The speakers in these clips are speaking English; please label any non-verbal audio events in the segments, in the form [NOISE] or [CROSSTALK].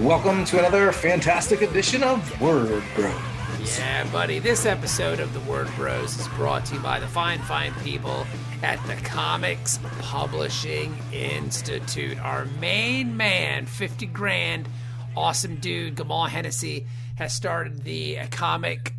Welcome to another fantastic edition of Word Bros. Yeah, buddy. This episode of the Word Bros is brought to you by the fine, fine people at the Comics Publishing Institute. Our main man, 50 grand, awesome dude, Gamal Hennessy, has started the Comic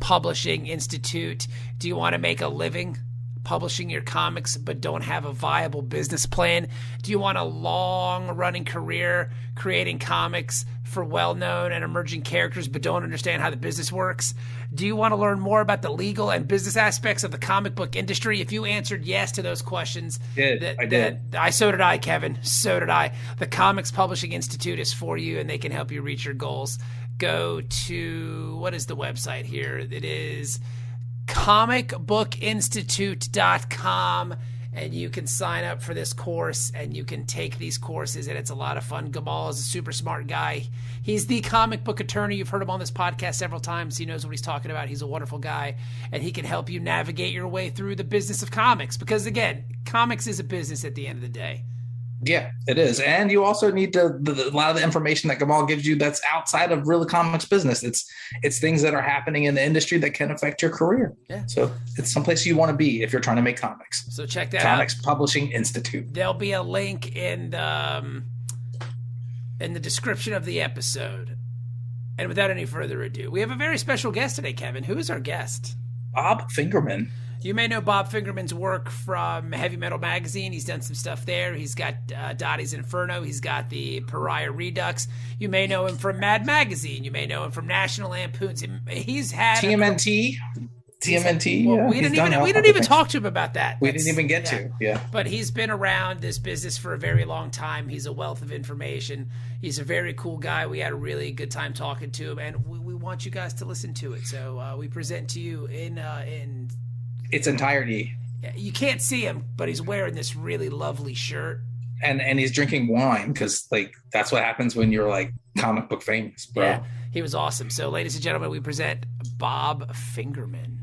Publishing Institute. Do you want to make a living? Publishing your comics, but don't have a viable business plan? Do you want a long running career creating comics for well known and emerging characters, but don't understand how the business works? Do you want to learn more about the legal and business aspects of the comic book industry? If you answered yes to those questions, Did. that- I did. that- I so did I, Kevin. So did I. The Comics Publishing Institute is for you, and they can help you reach your goals. Go to what is the website here? It is comicbookinstitute.com and you can sign up for this course and you can take these courses and it's a lot of fun. Gamal is a super smart guy. He's the comic book attorney. You've heard him on this podcast several times. He knows what he's talking about. He's a wonderful guy and he can help you navigate your way through the business of comics because again, comics is a business at the end of the day. Yeah, it is. And you also need to the, the- a lot of the information that Gamal gives you that's outside of real comics business. It's it's things that are happening in the industry that can affect your career. Yeah. So it's someplace you want to be if you're trying to make comics. So check that Comics out. Publishing Institute. There'll be a link in the um, in the description of the episode. And without any further ado, we have a very special guest today, Kevin. Who is our guest? Bob Fingerman. You may know Bob Fingerman's work from Heavy Metal Magazine. He's done some stuff there. He's got uh, Dotty's Inferno. He's got the Pariah Redux. You may know him from Mad Magazine. You may know him from National Lampoons. He's had TMNT. TMNT. Well, yeah, we didn't even we didn't even things. talk to him about that. We That's- didn't even get yeah. to. Yeah. But he's been around this business for a very long time. He's a wealth of information. He's a very cool guy. We had a really good time talking to him, and we, we want you guys to listen to it. So uh, we present to you in uh, in. Its entirety. You can't see him, but he's wearing this really lovely shirt. And and he's drinking wine because like that's what happens when you're like comic book famous, bro. Yeah, he was awesome. So, ladies and gentlemen, we present Bob Fingerman.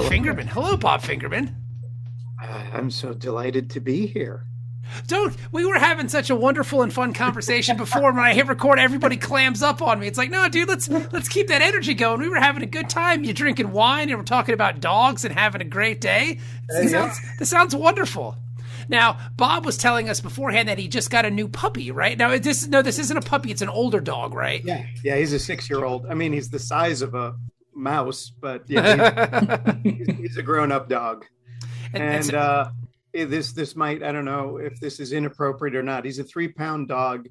Bob Fingerman. Hello, Bob Fingerman. Uh, I'm so delighted to be here. Don't we were having such a wonderful and fun conversation before when I hit record everybody clams up on me. It's like, no, dude, let's let's keep that energy going. We were having a good time. You're drinking wine and we're talking about dogs and having a great day. This, yeah. sounds, this sounds wonderful. Now, Bob was telling us beforehand that he just got a new puppy, right? Now, this no, this isn't a puppy; it's an older dog, right? Yeah, yeah. He's a six-year-old. I mean, he's the size of a mouse, but yeah, he's, [LAUGHS] he's, he's a grown-up dog. And- and And uh, this this might I don't know if this is inappropriate or not. He's a three-pound dog,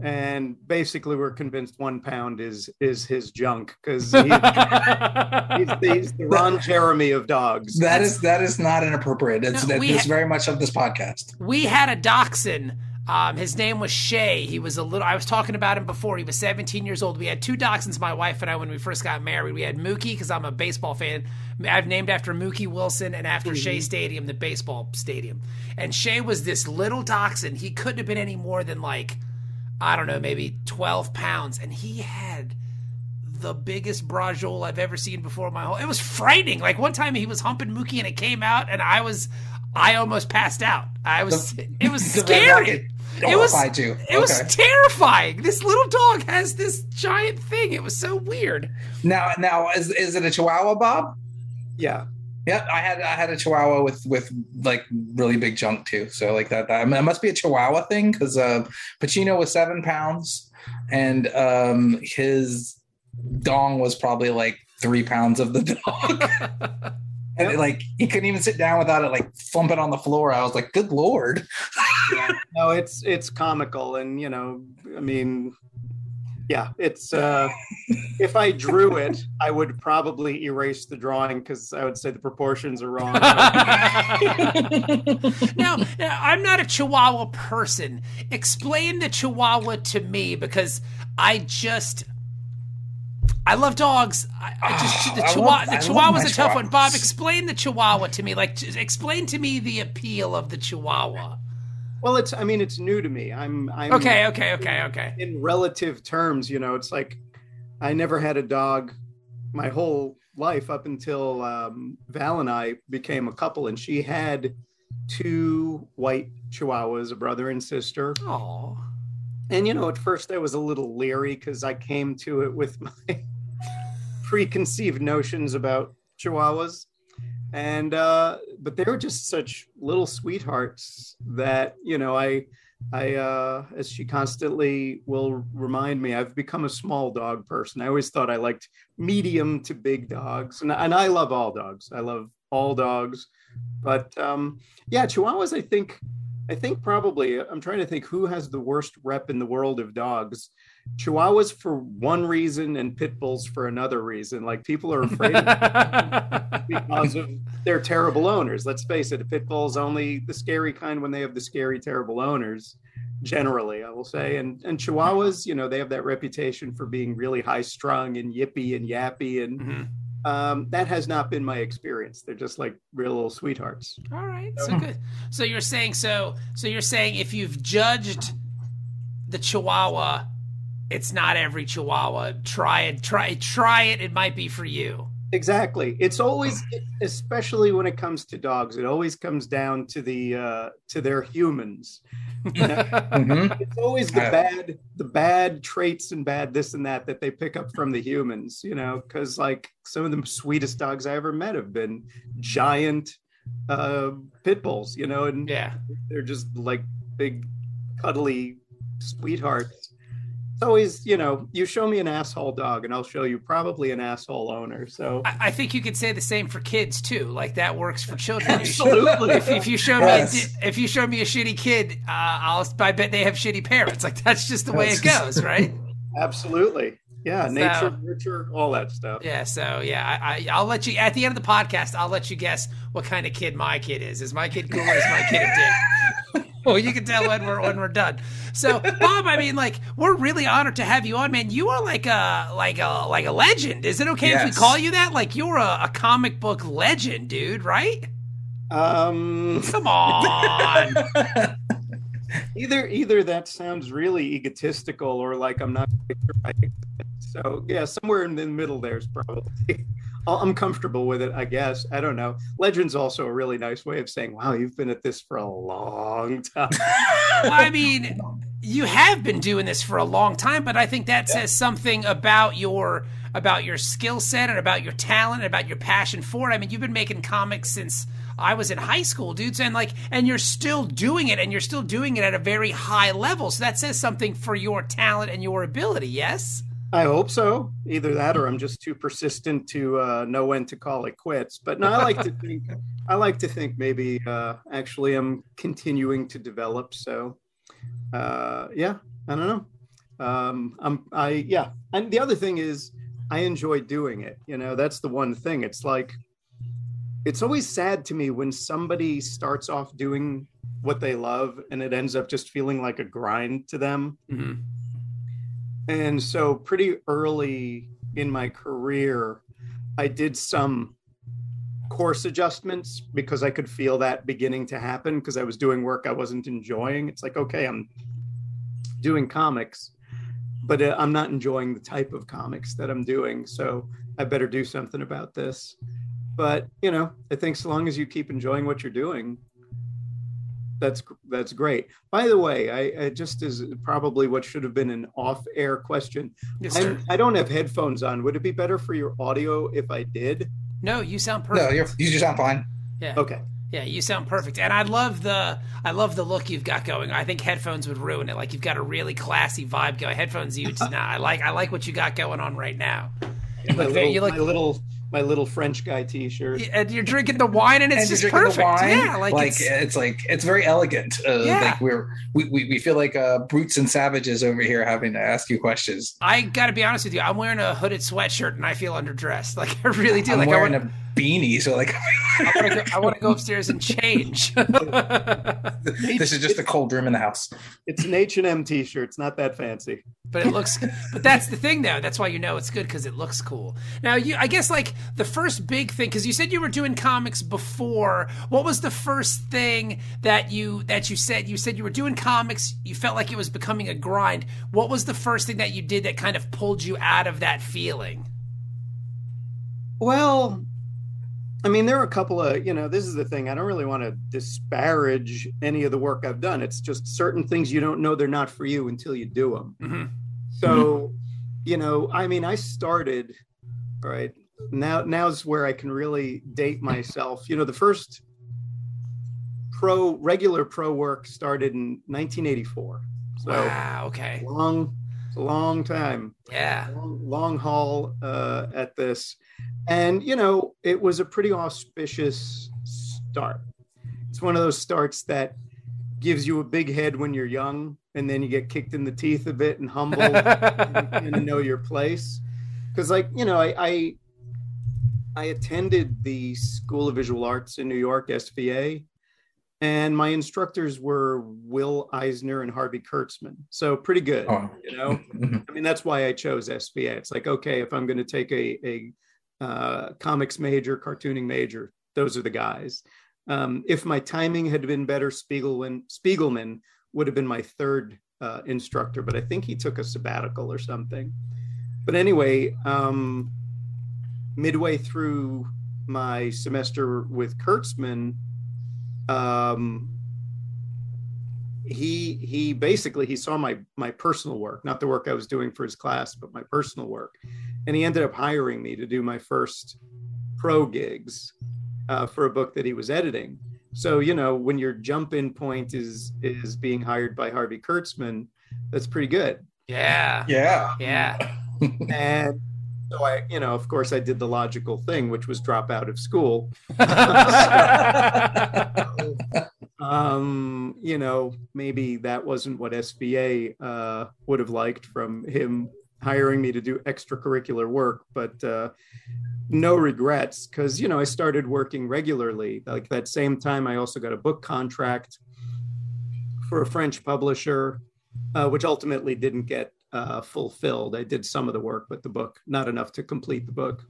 and basically, we're convinced one pound is is his junk because he, he's, the, he's the [LAUGHS] Ron Jeremy of dogs. That is that is not inappropriate. It's No, that it's ha- very much of this podcast. we had a dachshund. Um, his name was Shay. He was a little. I was talking about him before. He was 17 years old. We had two dachshunds, my wife and I, when we first got married. We had Mookie because I'm a baseball fan. I've named after Mookie Wilson and after Shea Stadium, the baseball stadium. And Shay was this little dachshund. He couldn't have been any more than like, I don't know, maybe 12 pounds, and he had the biggest brajol I've ever seen before in my whole. It was frightening. Like one time he was humping Mookie and it came out, and I was, I almost passed out. I was, it was [LAUGHS] The scary. Rocket It was, horrified you. it was terrifying. This little dog has this giant thing. It was so weird. Now, now is is it a Chihuahua, Bob? Yeah, Yeah, I had I had a Chihuahua with with like really big junk too. So like that, that I mean, it must be a Chihuahua thing because uh, Pacino was seven pounds, and um, his dong was probably like three pounds of the dog. [LAUGHS] And it, like he couldn't even sit down without it like thumping on the floor. I was like, "Good lord!" [LAUGHS] yeah. No, it's it's comical, and you know, I mean, yeah, it's. uh If I drew it, I would probably erase the drawing because I would say the proportions are wrong. [LAUGHS] now, now, I'm not a Chihuahua person. Explain the Chihuahua to me because I just. I love dogs. I, I just [SIGHS] the, Chihuahua, love- the Chihuahua's a tough one. Bob, explain the Chihuahua to me. Like, explain to me the appeal of the Chihuahua. well, it's. I mean, it's new to me. I'm. I'm Okay, okay, okay, okay. in relative terms, you know, it's like I never had a dog my whole life up until um, Val and I became a couple, and she had two white chihuahuas, a brother and sister. Oh, And you know, at first I was a little leery because I came to it with [LAUGHS] my preconceived notions about chihuahuas. And uh, but they were just such little sweethearts that you know I I uh, as she constantly will remind me I've become a small dog person. I always thought I liked medium to big dogs, and and I love all dogs. I love all dogs, but um, yeah, Chihuahuas. I think I think probably I'm trying to think who has the worst rep in the world of dogs. Chihuahuas for one reason and pit bulls for another reason. Like people are afraid of them [LAUGHS] because of their terrible owners. Let's face it, a pit bull's only the scary kind when they have the scary, terrible owners. Generally, I will say, and and Chihuahuas, you know, they have that reputation for being really high strung and yippy and yappy, and Mhm. Um, that has not been my experience. They're just like real little sweethearts. all right. So good. So you're saying so. So you're saying if you've judged the Chihuahua, it's not every Chihuahua. Try it. Try try it. It might be for you. Exactly. It's always, especially when it comes to dogs, it always comes down to the uh, to their humans. Mhm. [LAUGHS] It's always the bad, the bad traits and bad this and that that they pick up from the humans. You know, because like some of the sweetest dogs I ever met have been giant uh, pit bulls. You know, and yeah. they're just like big, cuddly sweethearts. It's always, you know, you show me an asshole dog, and I'll show you probably an asshole owner. So I, I think you could say the same for kids too. Like that works for children. Absolutely. [LAUGHS] If, if you show me a, if you show me a shitty kid, uh, I'll I bet they have shitty parents. Like that's just the way it goes, right? [LAUGHS] Absolutely. Yeah, So- nature, nurture, all that stuff. Yeah. So yeah, I, I I'll let you at the end of the podcast. I'll let you guess what kind of kid my kid is. Is my kid cool or is my kid a dick? [LAUGHS] [LAUGHS] well, you can tell when we're when we're done. So Bob, I mean, like we're really honored to have you on, man. You are like a like a like a legend. Is it okay if we call you that? Like you're a, a comic book legend, dude. Right? Um, Come on. [LAUGHS] either either that sounds really egotistical, or like I'm not. sure I accept it. So yeah, somewhere in the middle there's probably. I'm comfortable with it, I guess. I don't know. Legend's also a really nice way of saying, "Wow, you've been at this for a long [LAUGHS] time." Well, I mean, you have been doing this for a long time, but I think that says something about your about your skill set and about your talent and about your passion for it. I mean, you've been making comics since I was in high school, dudes, and like, and you're still doing it, and you're still doing it at a very high level. So that says something for your talent and your ability. Yes. I hope so. Either that, or I'm just too persistent to uh, know when to call it quits. But no, I like to think. I like to think maybe uh, actually I'm continuing to develop. So, uh, yeah, I don't know. Um, I'm. I yeah. And the other thing is, I enjoy doing it. You know, that's the one thing. It's like, it's always sad to me when somebody starts off doing what they love and it ends up just feeling like a grind to them. Mm-hmm. And so, pretty early in my career, I did some course adjustments because I could feel that beginning to happen because I was doing work I wasn't enjoying. It's like, okay, I'm doing comics, but uh, I'm not enjoying the type of comics that I'm doing. So, I better do something about this. But, you know, I think so long as you keep enjoying what you're doing, that's that's great. By the way, I, I just is probably what should have been an off-air question. Yes, sir. I'm, I don't have headphones on. Would it be better for your audio if I did? No, you sound perfect. No, you're, you just sound fine. yeah. Okay. Yeah, you sound perfect, and I love the I love the look you've got going. I think headphones would ruin it. Like you've got a really classy vibe going. Headphones, you just [LAUGHS] not. I like I like what you got going on right now. My Look, there- little, you look- my little my little French guy T-shirt. and you're drinking the wine, and it's and just perfect. Yeah, like, like, it's, it's, like it's very elegant. Uh, Yeah. Like we're we, we, we feel like uh, brutes and savages over here having to ask you questions. I got to be honest with you. I'm wearing a hooded sweatshirt, and I feel underdressed. [LAUGHS] Like I really do. I'm like I wearing want, a beanie, so like I want to go. I want to go upstairs and change. [LAUGHS] this is just a cold room in the house. It's an H and M T-shirt. It's not that fancy. but it looks but that's the thing though that's why you know it's good because it looks cool now you i guess like the first big thing because you said you were doing comics before what was the first thing that you that you said you said you were doing comics you felt like it was becoming a grind what was the first thing that you did that kind of pulled you out of that feeling Well, I mean, there are a couple of, you know, this is the thing. I don't really want to disparage any of the work I've done. It's just certain things you don't know they're not for you until you do them. Mhm. So, you know, I mean, I started, all right, now, now's where I can really date myself. You know, the first pro, regular pro work started in 1984. So, wow okay long, long time yeah long, long haul uh, at this. And, you know, it was a pretty auspicious start. It's one of those starts that gives you a big head when you're young, and then you get kicked in the teeth a bit and humbled and to know your place. Because, like, you know, I, I I attended the School of Visual Arts in New York, SVA, and my instructors were Will Eisner and Harvey Kurtzman. So pretty good, Oh. you know. [LAUGHS] I mean, that's why I chose SVA. It's like, okay, if I'm going to take a, a uh, comics major, cartooning major, those are the guys. Um, if my timing had been better, Spiegelman, Spiegelman would have been my third uh, instructor, but I think he took a sabbatical or something. But anyway, um, midway through my semester with Kurtzman, um, he he basically he saw my my personal work, not the work I was doing for his class, but my personal work, and he ended up hiring me to do my first pro gigs uh, for a book that he was editing. So you know when your jump in point is is being hired by Harvey Kurtzman, that's pretty good. yeah Yeah. yeah [LAUGHS] And so I, you know, of course, I did the logical thing, which was drop out of school. [LAUGHS] [LAUGHS] um, you know, maybe that wasn't what SVA uh, would have liked from him hiring me to do extracurricular work, but uh, no regrets because, you know, I started working regularly. Like that same time, I also got a book contract for a French publisher, uh, which ultimately didn't get uh, fulfilled. I did some of the work, but the book, not enough to complete the book.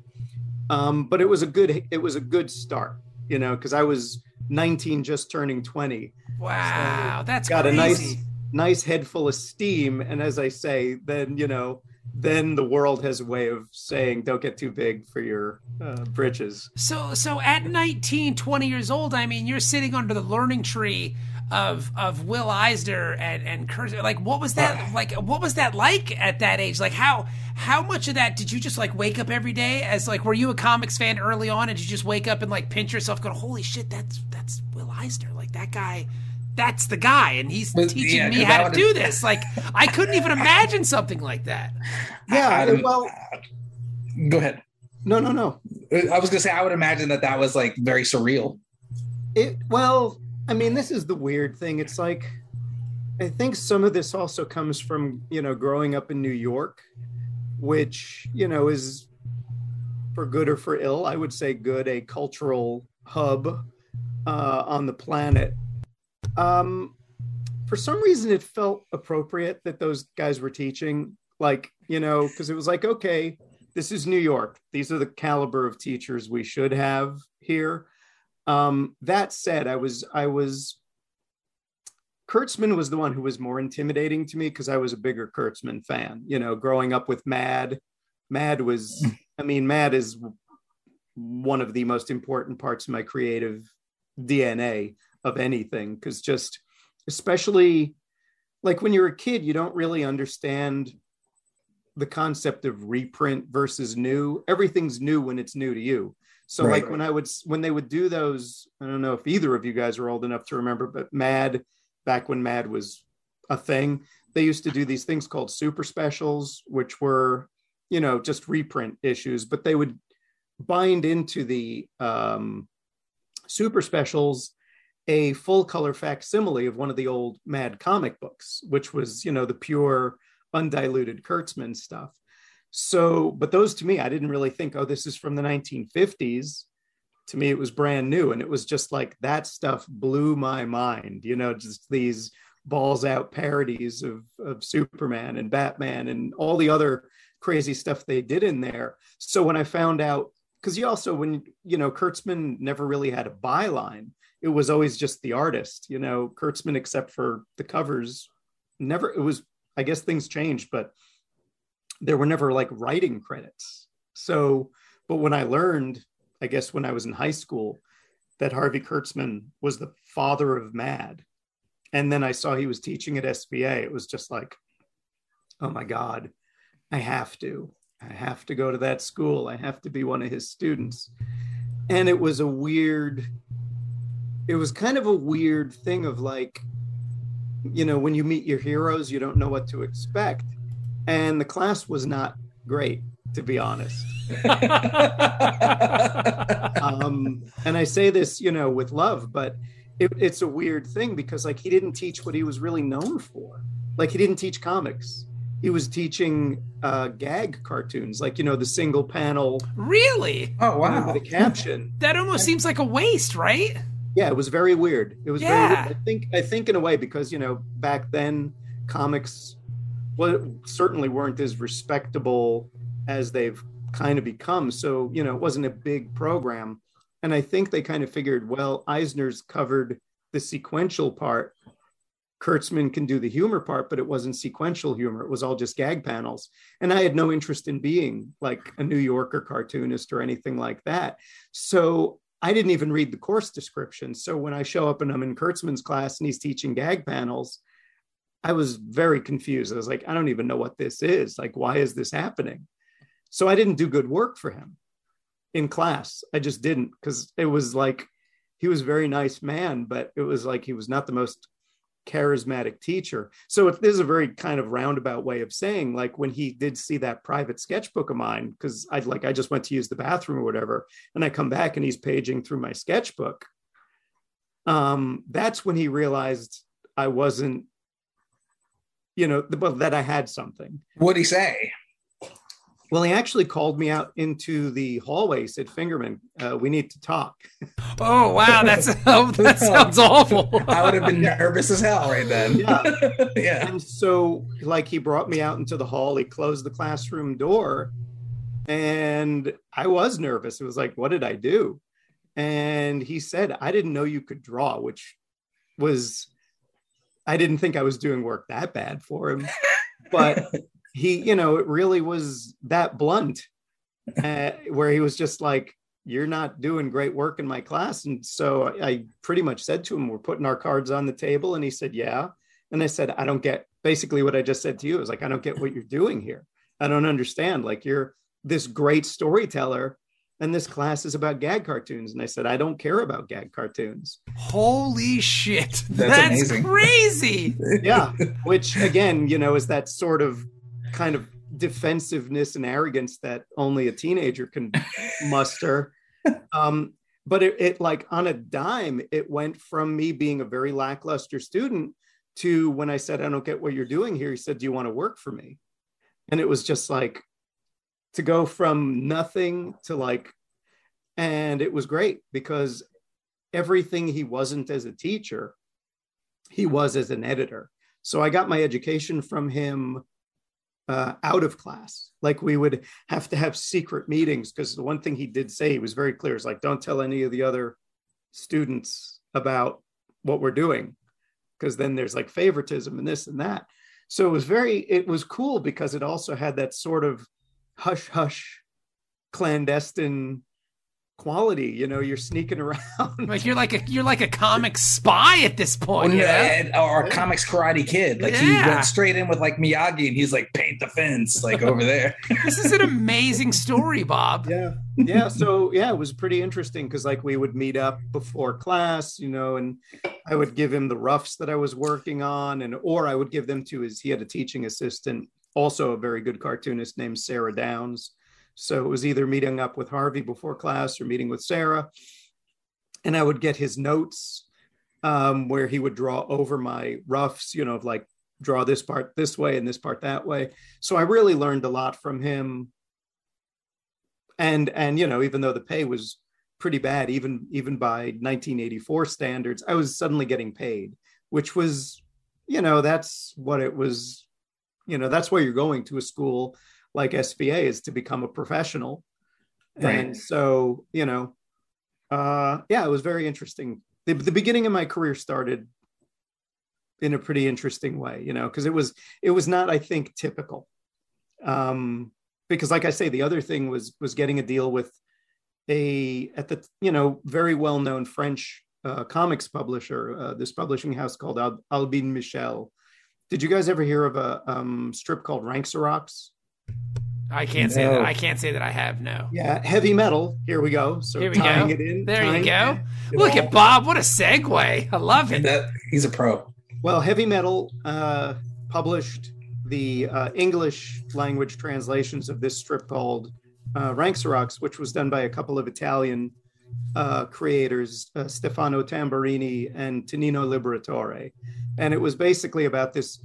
Um, but it was a good, it was a good start, you know, because I was 19, just turning 20 wow that's got crazy. a nice nice head full of steam and as i say then you know then the world has a way of saying don't get too big for your uh, britches So so at 19, 20 years old, I mean, you're sitting under the learning tree of of Will Eisner and and Kurt. Like, what was that like? What was that like at that age? Like, how how much of that did you just like wake up every day as like? Were you a comics fan early on, and did you just wake up and like pinch yourself, going, "Holy shit, that's that's Will Eisner! Like that guy." That's the guy, and he's Well, teaching yeah, me 'cause how to would- do this. Like, I couldn't even [LAUGHS] imagine something like that. yeah I don't- well uh, Go ahead. no no no I was gonna say I would imagine that that was like very surreal. it well i mean this is the weird thing. It's like i think some of this also comes from you know growing up in new york which you know is for good or for ill i would say good a cultural hub uh, on the planet. Um, for some reason it felt appropriate that those guys were teaching like you know because it was like okay this is new york. These are the caliber of teachers we should have here um, that said, I was I was Kurtzman was the one who was more intimidating to me because I was a bigger Kurtzman fan. You know, growing up with Mad, Mad was [LAUGHS] I mean, Mad is one of the most important parts of my creative DNA of anything because just especially like when you're a kid, you don't really understand the concept of reprint versus new. Everything's new when it's new to you. So Right. like when I would when they would do those, I don't know if either of you guys are old enough to remember, but Mad, back when Mad was a thing, they used to do these things called super specials, which were, you know, just reprint issues, but they would bind into the um, super specials a full color facsimile of one of the old Mad comic books, which was, you know, the pure, undiluted Kurtzman stuff. So, but those to me, I didn't really think, oh, this is from the 1950s. To me, it was brand new. And it was just like that stuff blew my mind, you know, just these balls out parodies of, of Superman and Batman and all the other crazy stuff they did in there. So when I found out, because you also, when, you know, Kurtzman never really had a byline it was always just the artist, you know, Kurtzman, except for the covers, never, it was, I guess things changed, but there were never like writing credits. So, but when I learned, I guess when I was in high school, that Harvey Kurtzman was the father of Mad, and then I saw he was teaching at SVA, it was just like, oh my God, I have to. I have to go to that school. I have to be one of his students. And it was a weird it was kind of a weird thing of like you know when you meet your heroes you don't know what to expect. And the class was not great to be honest. [LAUGHS] Um, and i say this you know with love but it, it's a weird thing because like he didn't teach what he was really known for. Like he didn't teach comics. He was teaching uh, gag cartoons like you know the single panel really? Oh wow. the caption. That almost seems like a waste right yeah, it was very weird. It was yeah. very. Weird. I think. I think in a way because you know back then comics, well, certainly weren't as respectable as they've kind of become. So you know, it wasn't a big program, and I think they kind of figured, well, Eisner's covered the sequential part. Kurtzman can do the humor part, but it wasn't sequential humor. It was all just gag panels. And I had no interest in being like a New Yorker cartoonist or anything like that. So I didn't even read the course description. So when I show up and I'm in Kurtzman's class and he's teaching gag panels, I was very confused. I was like, I don't even know what this is. Like, why is this happening? So I didn't do good work for him in class. I just didn't because it was like he was a very nice man, but it was like he was not the most charismatic teacher. So if this is a very kind of roundabout way of saying, like when he did see that private sketchbook of mine, because I like I just went to use the bathroom or whatever, and I come back and he's paging through my sketchbook. Um, that's when he realized I wasn't, you know, that I had something. What'd he say? Well, he actually called me out into the hallway. Said, "Fingerman, uh, we need to talk." Oh wow, that's [LAUGHS] oh, that sounds awful. I would have been nervous as hell right then. Yeah, [LAUGHS] yeah. And so, like, he brought me out into the hall. He closed the classroom door, and I was nervous. It was like, what did I do? And he said, "I didn't know you could draw," which was, I didn't think I was doing work that bad for him, but [LAUGHS] he, you know, it really was that blunt, uh, where he was just like, "You're not doing great work in my class," and so I, I pretty much said to him, "We're putting our cards on the table," and he said, "Yeah," and I said, "I don't get." Basically, what I just said to you is like, "I don't get what you're doing here. I don't understand. Like, you're this great storyteller." and this class is about gag cartoons. And I said, I don't care about gag cartoons. Holy shit. That's That's, amazing. crazy. Yeah. Which again, you know, is that sort of kind of defensiveness and arrogance that only a teenager can [LAUGHS] muster. Um, but it, it like on a dime, it went from me being a very lackluster student to when I said, I don't get what you're doing here, he said, Do you want to work for me? And it was just like to go from nothing to like, and it was great because everything he wasn't as a teacher, he was as an editor. So I got my education from him uh, out of class. Like we would have to have secret meetings because the one thing he did say, he was very clear, is like, don't tell any of the other students about what we're doing because then there's like favoritism and this and that. So it was very, it was cool because it also had that sort of hush hush clandestine quality you know you're sneaking around Like you're like a you're like a comic spy at this point. Or, you know? and- or comics karate kid. Like he went straight in with like Miyagi and he's like paint the fence like over there. [LAUGHS] This is an amazing story, Bob. yeah yeah so yeah it was pretty interesting because like we would meet up before class you know and i would give him the roughs that i was working on and or i would give them to his he had a teaching assistant also a very good cartoonist named sarah downs So it was either meeting up with Harvey before class or meeting with Sarah. And I would get his notes um, where he would draw over my roughs, you know, of like draw this part this way and this part that way. So I really learned a lot from him. And and you know, even though the pay was pretty bad, even even by 1984 standards, I was suddenly getting paid, which was, you know, that's what it was. You know, that's why you're going to a school like SVA is to become a professional. Right. And so, you know, uh, yeah, it was very interesting. The, the beginning of my career started in a pretty interesting way, you know, because it was it was not, I think, typical. Um, because, like I say, the other thing was was getting a deal with a at the you know very well known French uh, comics publisher, uh, this publishing house called Al- Albin Michel. Did you guys ever hear of a um, strip called RanXerox? I can't no. say that. I can't say that I have. No. Yeah, heavy metal. Here we go. So here we go. In, there you go. Look at Bob. What a segue. I love it. That, he's a pro. Well, heavy metal uh, published the uh, English language translations of this strip called uh, RanXerox, which was done by a couple of Italian uh, creators, uh, Stefano Tamburini and Tonino Liberatore. And it was basically about this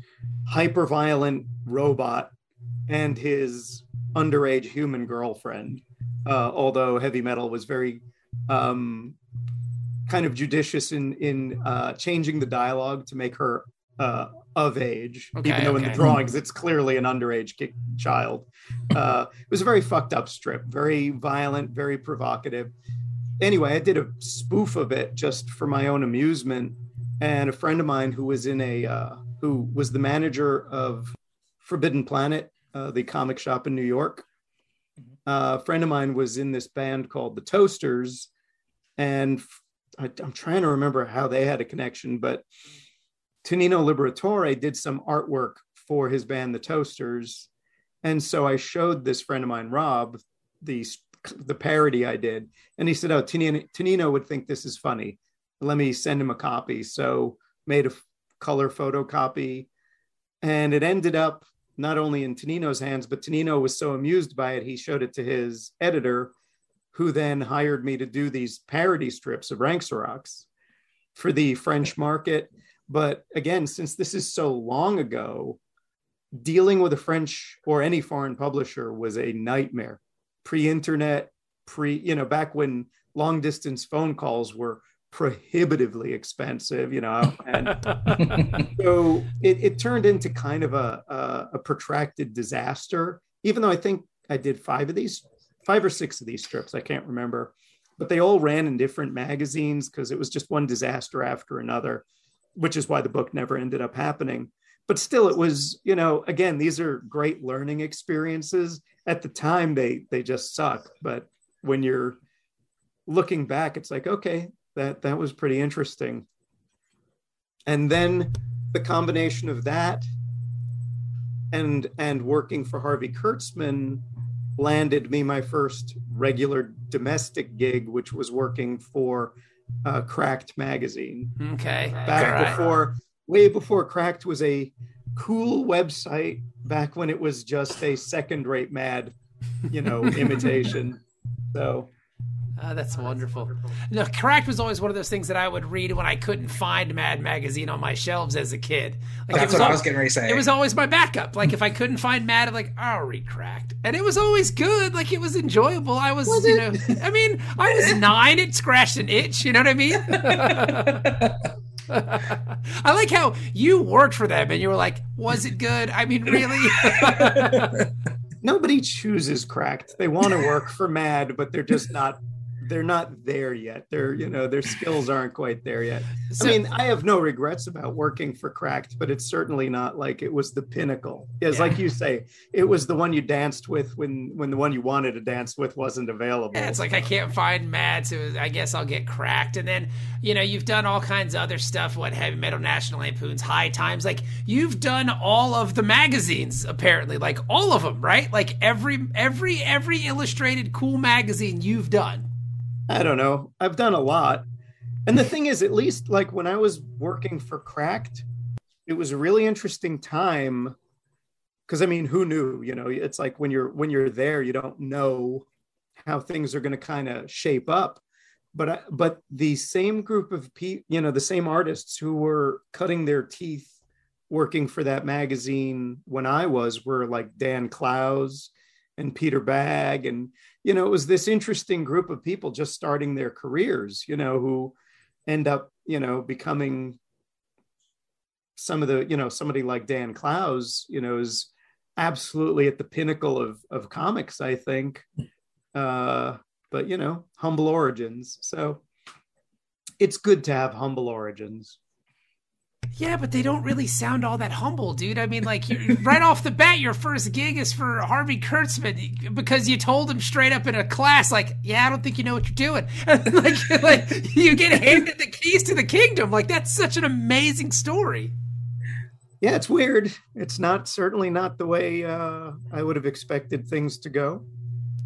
hyper violent robot and his underage human girlfriend. Uh, although heavy metal was very um, kind of judicious in in uh, changing the dialogue to make her uh, of age, okay, even though okay. in the drawings it's clearly an underage kid, child. Uh, it was a very fucked up strip, very violent, very provocative. Anyway, I did a spoof of it just for my own amusement, and a friend of mine who was in a uh, who was the manager of Forbidden Planet, uh, the comic shop in New York. Uh, a friend of mine was in this band called the Toasters, and I, I'm trying to remember how they had a connection, but Tonino Liberatore did some artwork for his band, the Toasters. And so I showed this friend of mine, Rob, the, the parody I did. And he said, Oh, Tonino, Tonino would think this is funny. Let me send him a copy. So made a color photocopy. And it ended up not only in Tonino's hands, but Tonino was so amused by it, he showed it to his editor, who then hired me to do these parody strips of RanXerox for the French market. But again, since this is so long ago, dealing with a French or any foreign publisher was a nightmare. Pre-internet, pre, you know, back when long distance phone calls were prohibitively expensive, you know, and [LAUGHS] so it, it, turned into kind of a, a, a protracted disaster. Even though I think I did five of these, five or six of these strips, I can't remember, but they all ran in different magazines because it was just one disaster after another which is why the book never ended up happening. But still, it was, you know, again, these are great learning experiences. At the time, they they just suck. But when you're looking back, it's like, okay, that that was pretty interesting. And then the combination of that and and working for Harvey Kurtzman landed me my first regular domestic gig, which was working for uh, Cracked magazine. Okay. Back right. before, way before Cracked was a cool website, back when it was just a second rate mad, you know, [LAUGHS] imitation. So Oh, oh, that's wonderful. No, Cracked was always one of those things that I would read when I couldn't find Mad Magazine on my shelves as a kid. Like oh, that's what always, I was getting ready to say. It was always my backup. Like if I couldn't find Mad, I'm like I'll read Cracked, and it was always good. Like it was enjoyable. I was, was you know, I mean, I was [LAUGHS] nine. It scratched an itch. You know what I mean? [LAUGHS] I like how you worked for them and you were like, was it good? I mean, really? [LAUGHS] Nobody chooses cracked. They want to work for Mad, but they're just not they're not there yet. They're you know their skills aren't quite there yet. So, I mean, I have no regrets about working for Cracked, but it's certainly not like it was the pinnacle. It's yeah. like you say, it was the one you danced with when when the one you wanted to dance with wasn't available. Yeah, it's like I can't find Mad, so I guess I'll get Cracked. And then you know you've done all kinds of other stuff. What Heavy Metal, National Lampoon's, High Times. Like you've done all of the magazines apparently, like all of them, right? Like every every every illustrated cool magazine you've done. I don't know. I've done a lot. And the thing is, at least like when I was working for Cracked, it was a really interesting time because I mean, who knew? You know, it's like when you're when you're there, you don't know how things are going to kind of shape up. But I, but the same group of people, you know, the same artists who were cutting their teeth working for that magazine when I was were like Dan Clowes and Peter Bagge, and you know, it was this interesting group of people just starting their careers, you know, who end up, you know, becoming some of the, you know, somebody like Dan Clowes, you know, is absolutely at the pinnacle of of comics, I think. Uh, but you know, humble origins. So it's good to have humble origins. Yeah, but they don't really sound all that humble, dude. I mean, like right off the bat, your first gig is for Harvey Kurtzman because you told him straight up in a class, like, "Yeah, I don't think you know what you're doing." [LAUGHS] like, like you get handed the keys to the kingdom. Like that's such an amazing story yeah, it's weird. It's not certainly not the way uh, I would have expected things to go.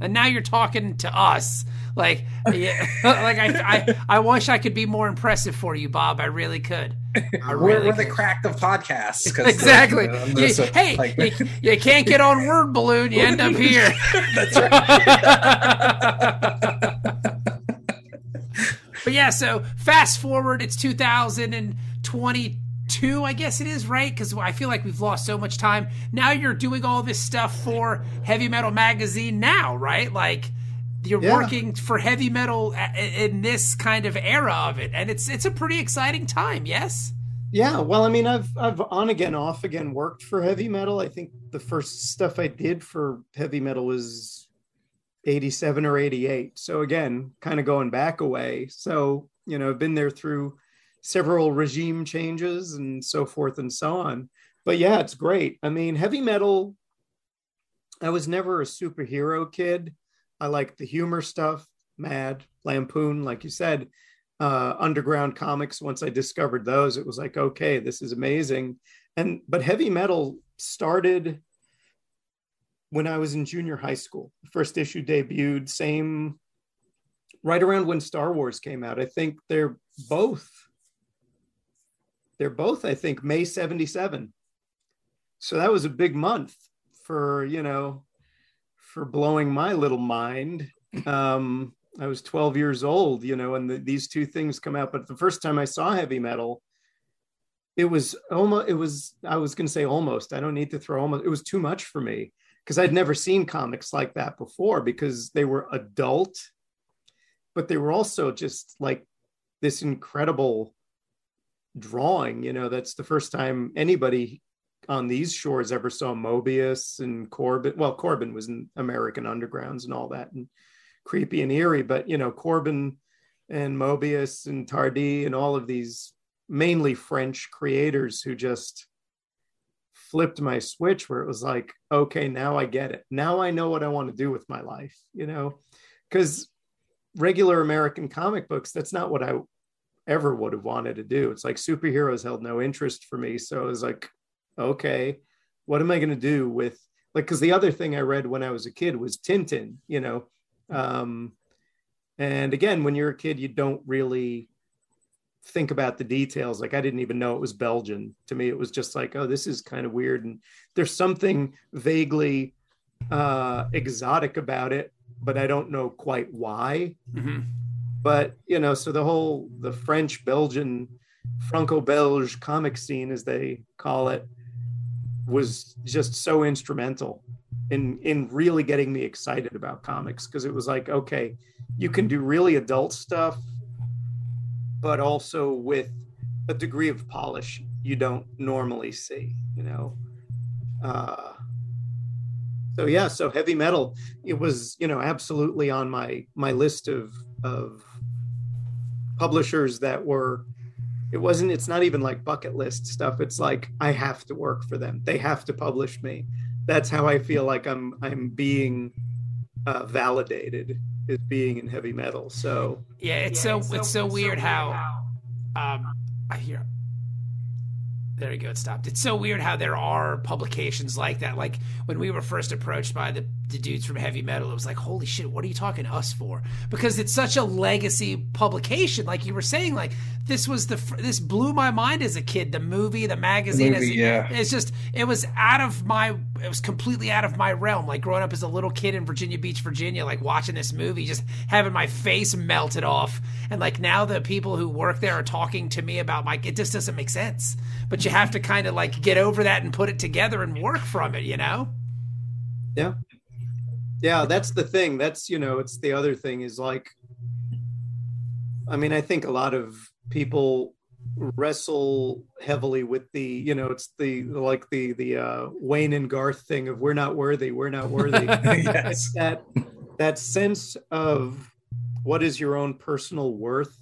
And now you're talking to us, like, yeah, [LAUGHS] like I, I, I wish I could be more impressive for you, Bob. I really could. Really we're, we're the cracked of podcasts. [LAUGHS] exactly. Uh, you, a, hey, like, you, you, can't get on word balloon. You end up here. [LAUGHS] That's right. [LAUGHS] but yeah, so fast forward. It's 2022, I guess it is, right? Because I feel like we've lost so much time. Now you're doing all this stuff for Heavy Metal Magazine now, right? Like you're yeah. working for heavy metal in this kind of era of it, and it's it's a pretty exciting time. Yes. Yeah, well, I mean, I've I've on again, off again worked for heavy metal. I think the first stuff I did for heavy metal was 87 or 88. So again, kind of going back away. So, you know, I've been there through several regime changes and so forth and so on. But yeah, it's great. I mean, heavy metal, I was never a superhero kid. I like the humor stuff, Mad, Lampoon, like you said, uh, underground comics. Once I discovered those, it was like, okay, this is amazing. And but heavy metal started when I was in junior high school. The first issue debuted, same right around when Star Wars came out. I think they're both they're both, I think, May 77. So that was a big month for, you know, for blowing my little mind. Um, I was 12 years old, you know, and the, these two things come out. But the first time I saw heavy metal, it was almost, it was, I was going to say almost, I don't need to throw almost, it was too much for me because I'd never seen comics like that before because they were adult, but they were also just like this incredible drawing. You know, that's the first time anybody on these shores ever saw Moebius and Corbin. Well, Corbin was in American Undergrounds and all that, and creepy and eerie. But you know, Corbin and Moebius and Tardi and all of these mainly French creators who just flipped my switch where it was like, okay, now I get it. Now I know what I want to do with my life, you know, because regular American comic books, that's not what I ever would have wanted to do. It's like superheroes held no interest for me. So it was like, okay, what am I going to do with like, cause the other thing I read when I was a kid was Tintin, you know? Um, and again, when you're a kid, you don't really think about the details. Like I didn't even know it was Belgian. To me, it was just like, oh, this is kind of weird. And there's something vaguely uh, exotic about it, but I don't know quite why. Mm-hmm but you know so the whole the french belgian franco-belge comic scene as they call it was just so instrumental in in really getting me excited about comics because it was like okay you can do really adult stuff but also with a degree of polish you don't normally see you know? Uh so yeah so heavy metal it was you know absolutely on my my list of of publishers that were it wasn't it's not even like bucket list stuff it's like i have to work for them they have to publish me that's how i feel like i'm i'm being uh, validated as being in heavy metal so yeah it's yeah, so it's so, it's so weird, so how, how um i hear there you go. It stopped. It's so weird how there are publications like that. Like when we were first approached by the, the dudes from Heavy Metal, it was like, holy shit, what are you talking to us for? Because it's such a legacy publication. Like you were saying, like this was the this blew my mind as a kid. The movie, the magazine, the movie, yeah. It's just it was out of my it was completely out of my realm. Like growing up as a little kid in Virginia Beach, Virginia, like watching this movie, just having my face melted off. And like now the people who work there are talking to me about like it just doesn't make sense. But you have to kind of like get over that and put it together and work from it, you know? Yeah. Yeah, that's the thing. That's, you know, it's the other thing is like I mean, I think a lot of people wrestle heavily with the you know it's the like the the uh wayne and garth thing of we're not worthy we're not worthy [LAUGHS] yes. that that sense of what is your own personal worth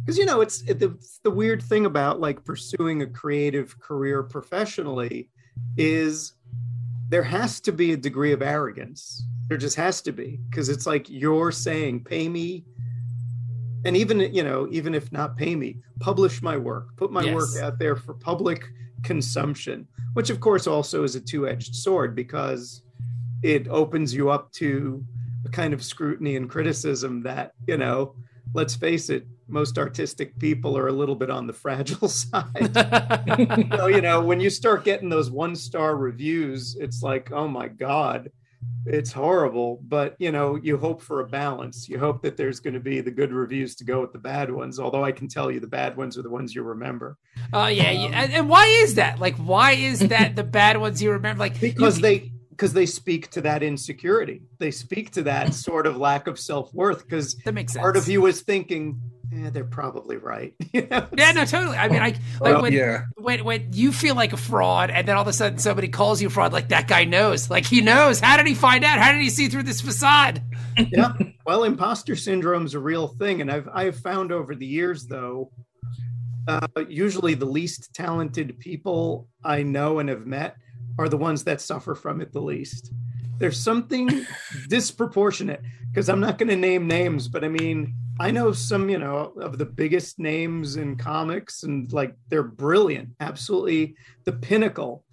because you know it's, it, it's the weird thing about like pursuing a creative career professionally is there has to be a degree of arrogance there just has to be because it's like you're saying pay me and even you know even if not pay me publish my work put my Yes. work out there for public consumption which of course also is a two-edged sword because it opens you up to a kind of scrutiny and criticism that you know let's face it most artistic people are a little bit on the [LAUGHS] fragile side [LAUGHS] so you know when you start getting those one star reviews it's like oh my god it's horrible but you know you hope for a balance you hope that there's going to be the good reviews to go with the bad ones although i can tell you the bad ones are the ones you remember Oh yeah, yeah. And, and why is that? Like, why is that the bad ones you remember? Like, because you, they because they speak to that insecurity they speak to that sort of lack of self-worth because that makes sense. part of you is thinking eh, they're probably right [LAUGHS] You know? Yeah, no, totally. I mean, I like Well, when, yeah. when when you feel like a fraud, and then all of a sudden somebody calls you a fraud. Like that guy knows. Like he knows. How did he find out? How did he see through this facade? [LAUGHS] yeah. Well, imposter syndrome is a real thing, and I've I've found over the years though, uh, usually the least talented people I know and have met are the ones that suffer from it the least. There's something [LAUGHS] disproportionate because I'm not going to name names, but I mean I know some you know of the biggest names in comics, and like they're brilliant, absolutely the pinnacle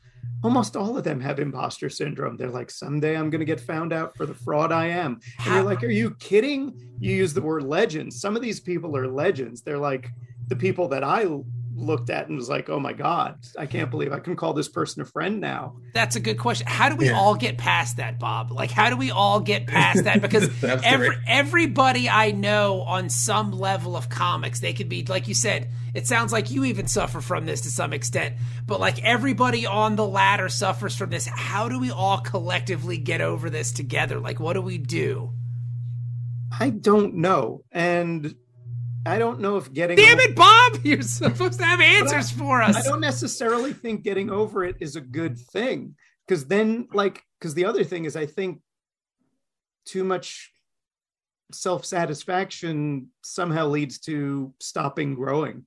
almost all of them have imposter syndrome. They're like, someday I'm going to get found out for the fraud I am. And you're like, are you kidding? You use the word legends. Some of these people are legends. They're like the people that I looked at and was like, oh my God, I can't believe I can call this person a friend now. That's a good question. How do we Yeah. all get past that, Bob? Like, how do we all get past that? Because [LAUGHS] every, great. everybody I know on some level of comics, they could be, like you said, it sounds like you even suffer from this to some extent, but like everybody on the ladder suffers from this. How do we all collectively get over this together? Like, what do we do? I don't know. And I don't know if getting Damn it, Bob! [LAUGHS] You're supposed to have answers for us. I don't necessarily think getting over it is a good thing because then, like, because the other thing is, I think too much self satisfaction somehow leads to stopping growing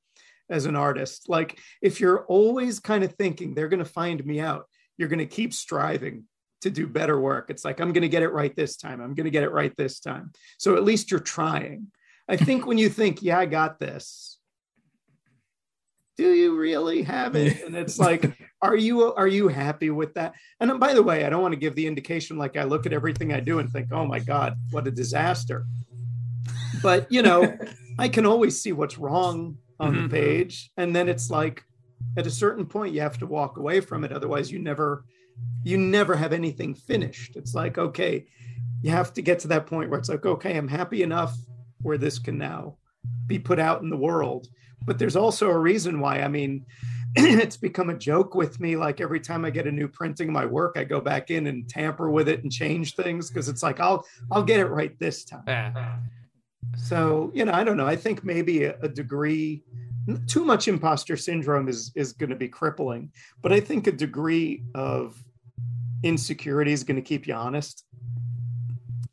as an artist. Like, if you're always kind of thinking they're going to find me out, you're going to keep striving to do better work. It's like, I'm going to get it right this time. I'm going to get it right this time. So at least you're trying. I think when you think, yeah, I got this, do you really have it? And it's like, [LAUGHS] are you are you happy with that? And then, by the way, I don't want to give the indication like I look at everything I do and think, oh my God, what a disaster. But you know, [LAUGHS] I can always see what's wrong on Mhm. the page. And then it's like at a certain point you have to walk away from it. Otherwise, you never you never have anything finished. It's like, okay, you have to get to that point where it's like, okay, I'm happy enough where this can now be put out in the world. But there's also a reason why. I mean, [CLEARS THROAT] it's become a joke with me. Like every time I get a new printing of my work, I go back in and tamper with it and change things because it's like I'll I'll get it right this time. Yeah. So you know, I don't know. I think maybe a, a degree, too much imposter syndrome is is going to be crippling. But I think a degree of insecurity is going to keep you honest.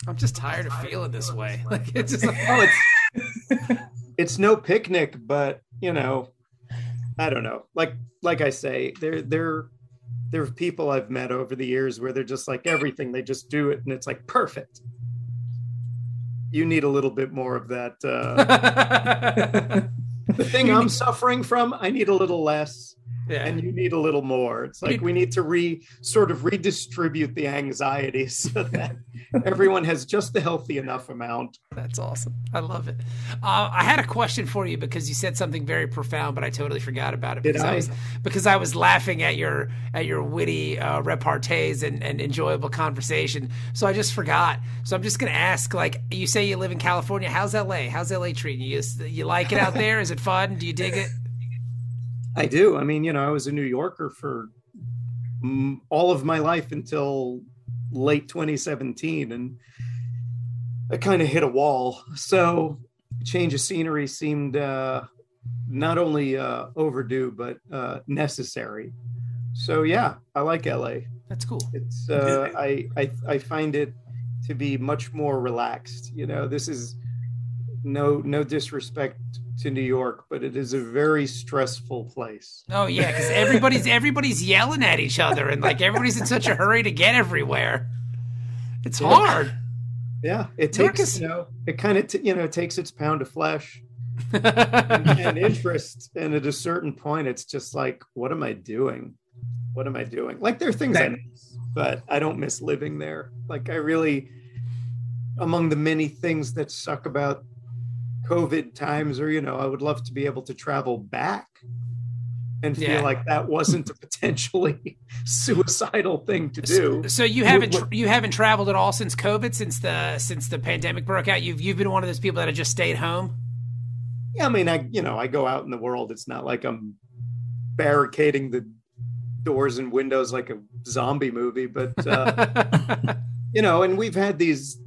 I'm just tired of feeling this way. [LAUGHS] Like it's just like, Oh, it's it's no picnic, but you know, I don't know. Like like I say, there there there are people I've met over the years where they're just like everything, they just do it and it's like perfect. You need a little bit more of that. Uh, [LAUGHS] [LAUGHS] the thing I'm suffering from, I need a little less. Yeah. and you need a little more. It's like we need to re sort of redistribute the anxiety [LAUGHS] so that everyone has just a healthy enough amount. That's awesome. I love it. Uh, I had a question for you because you said something very profound, but I totally forgot about it because I? I? was because I was laughing at your at your witty uh, repartees and, and enjoyable conversation. So I just forgot. So I'm just gonna ask. Like you say, you live in California. How's LA? How's LA treating you? You, you like it out there? Is it fun? Do you dig it? I do. I mean, you know, I was a New Yorker for all of my life until late 2017, and I kind of hit a wall. So, change of scenery seemed uh, not only uh, overdue but uh, necessary. So, yeah, I like LA. That's cool. It's uh, I, I I find it to be much more relaxed. You know, this is no no disrespect to New York, but it is a very stressful place. Oh yeah, because everybody's everybody's yelling at each other and like everybody's in such a hurry to get everywhere. It's Yeah. hard. Yeah, it New takes is- you know it kind of t- you know takes its pound of flesh [LAUGHS] and, and interest, and at a certain point, it's just like, what am I doing? What am I doing? Like there are things I miss, but I don't miss living there. Like I really, among the many things that suck about COVID times, or you know, I would love to be able to travel back and feel Yeah. like that wasn't a potentially [LAUGHS] suicidal thing to do. So you haven't tr- you haven't traveled at all since COVID, since the since the pandemic broke out. You've you've been one of those people that have just stayed home. Yeah, I mean, I you know, I go out in the world. It's not like I'm barricading the doors and windows like a zombie movie, but uh, [LAUGHS] you know, and we've had these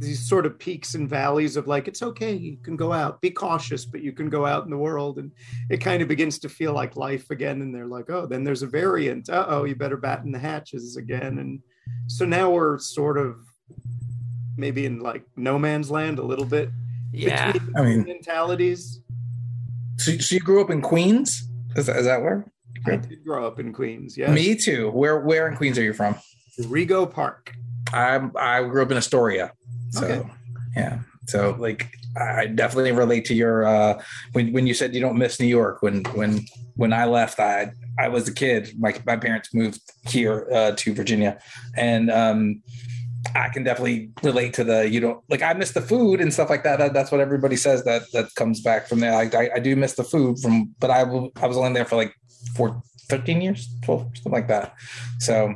these sort of peaks and valleys of like it's okay, you can go out, be cautious, but you can go out in the world, and it kind of begins to feel like life again. And they're like, oh, then there's a variant. Uh oh, you better batten the hatches again. And so now we're sort of maybe in like no man's land a little bit yeah, I mean- mentalities. So, so you grew up in Queens? Is that, is that where? I did grow up in Queens. Yeah. Me too. Where where in Queens are you from? Rego Park. I I grew up in Astoria. So Okay. yeah. So like I definitely relate to your uh when when you said you don't miss New York. When when when I left, I I was a kid. My my parents moved here uh, to Virginia, and um I can definitely relate to the you don't like I miss the food and stuff like that. that that's what everybody says that that comes back from there. Like I, I do miss the food from, but I will I was only there for like four, 13 years, 12, something like that. So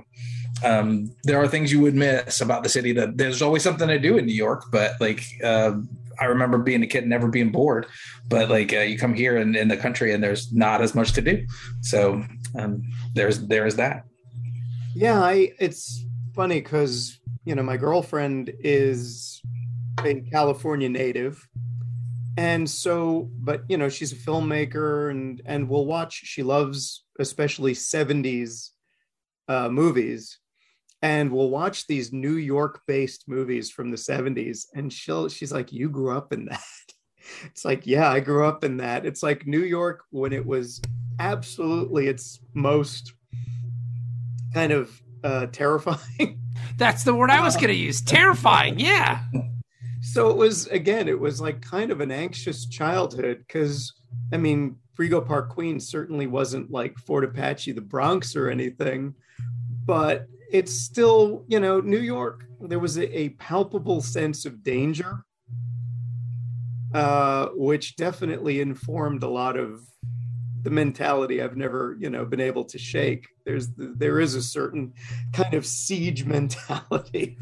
um, there are things you would miss about the city that there's always something to do in New York, but like uh, I remember being a kid and never being bored, but like uh, you come here in, in the country and there's not as much to do. So um, there's there's that. Yeah, I it's funny because you know my girlfriend is a California native. And so, but you know, she's a filmmaker and and will watch, she loves especially 70s uh movies and we'll watch these New York based movies from the 70s and she'll she's like, You grew up in that. [LAUGHS] It's like, yeah, I grew up in that. It's like New York when it was absolutely its most kind of uh, terrifying. [LAUGHS] that's the word I was going to use. Terrifying. Yeah. so it was again, it was like kind of an anxious childhood because I mean, Rego Park, Queens certainly wasn't like Fort Apache, the Bronx, or anything, but it's still, you know, New York. There was a, a palpable sense of danger, uh, which definitely informed a lot of the mentality I've never, you know, been able to shake. There's there is a certain kind of siege [LAUGHS] mentality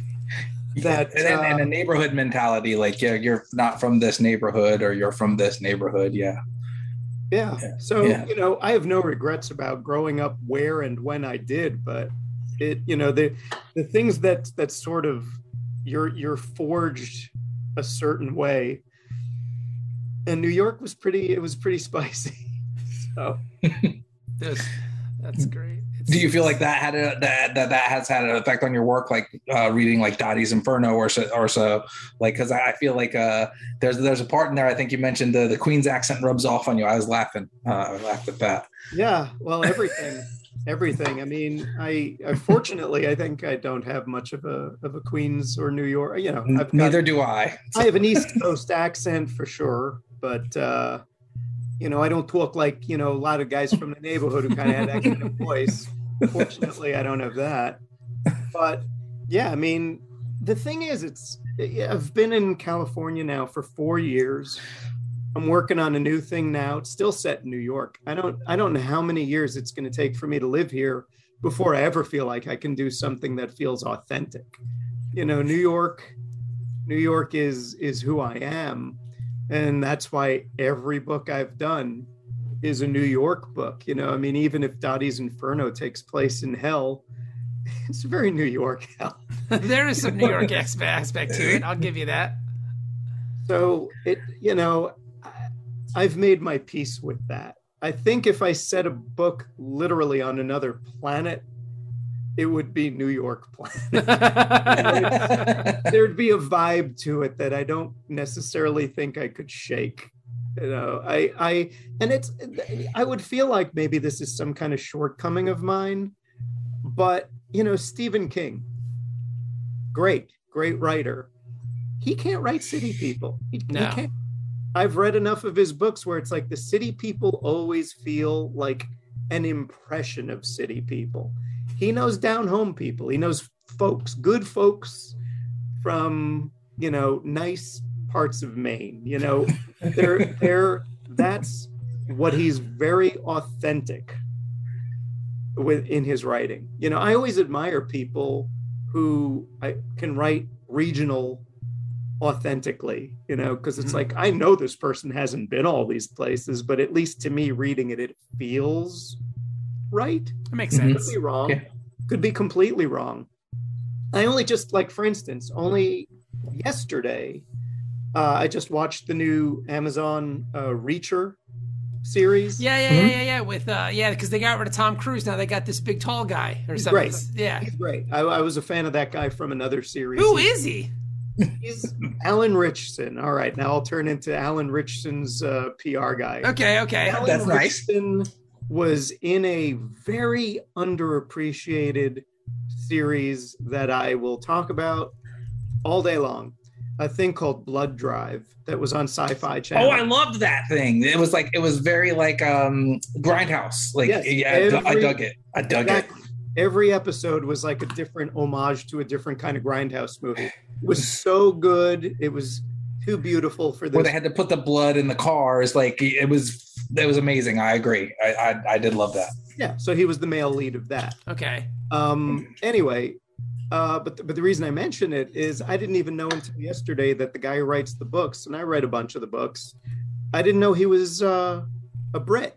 that and, and, and a uh, neighborhood mentality, like yeah, you're not from this neighborhood or you're from this neighborhood. Yeah. Yeah. Yeah. So, Yeah. you know, I have no regrets about growing up where and when I did, but it, you know, the the things that that sort of you're you're forged a certain way. And New York was pretty it was pretty [LAUGHS] spicy. So [LAUGHS] That's, that's great. It's- Do you feel like that had a, that, that that has had an effect on your work, like uh, reading like Dotty's Inferno or so or so? Like, because I I feel like uh, there's there's a part in there. I think you mentioned the the Queen's accent rubs off on you. I was laughing. Uh, I laughed at that. yeah, well everything. [LAUGHS] Everything. I mean, I fortunately, I think I don't have much of a of a Queens or New York. You know, I've got- Neither do I. I have an East Coast accent for sure, but uh, you know, I don't talk like, you know, a lot of guys from the neighborhood who kind of had that kind of voice. Fortunately, I don't have that. But yeah, I mean, the thing is, it's, I've been in California now for four years. I'm working on a new thing now. It's still set in New York. I don't, I don't know how many years it's going to take for me to live here before I ever feel like I can do something that feels authentic. You know, New York, New York is is who I am and that's why every book I've done is a New York book. You know, I mean, even if Dotty's Inferno takes place in hell, [LAUGHS] it's very New York hell. [LAUGHS] there is some New York aspect to it. I'll give you that. So it, you know, I've made my peace with that. I think if I set a book literally on another planet, it would be New York Planet. [LAUGHS] [LAUGHS] There'd be a vibe to it that I don't necessarily think I could shake. You know, I, I, and it's, I would feel like maybe this is some kind of shortcoming of mine, but you know, Stephen King, great, great writer. He can't write city people. He, no. he can't. I've read enough of his books where it's like the city people always feel like an impression of city people he knows down home people. He knows folks, good folks from you know nice parts of Maine. You know, [LAUGHS] they're they're that's what he's very authentic with in his writing. You know, I always admire people who I can write regional authentically, you know, because it's mm-hmm. like I know this person hasn't been all these places, but at least to me reading it, it feels right. That makes sense. Could be wrong. Yeah. Could be completely wrong. I only just like, for instance, only yesterday, uh, I just watched the new Amazon uh, Reacher series. Yeah, yeah, mm-hmm. yeah, yeah, yeah. With uh, yeah, because they got rid of Tom Cruise. Now they got this big tall guy or He's something. Great. Yeah, He's great. I, I was a fan of that guy from another series. Who is he? He's Alan Ritchson. All right, now I'll turn into Alan Ritchson's uh, PR guy. Okay, okay, Alan that's Ritchson nice. Was in a very underappreciated series that I will talk about all day long. A thing called Blood Drive that was on Sci-Fi Channel. Oh, I loved that thing. It was like it was very like um Grindhouse. Like Yes, yeah, every- I dug it. I dug Exactly. Every episode was like a different homage to a different kind of Grindhouse movie. It was [LAUGHS] so good. It was too beautiful for it. Where they had to put the blood in the cars, like it was that was amazing. I agree. I I, I did love that. yeah, so he was the male lead of that. Okay. Um, anyway, uh, but the, but the reason I mention it is I didn't even know until yesterday that the guy who writes the books, and I read a bunch of the books, I didn't know he was uh, a Brit.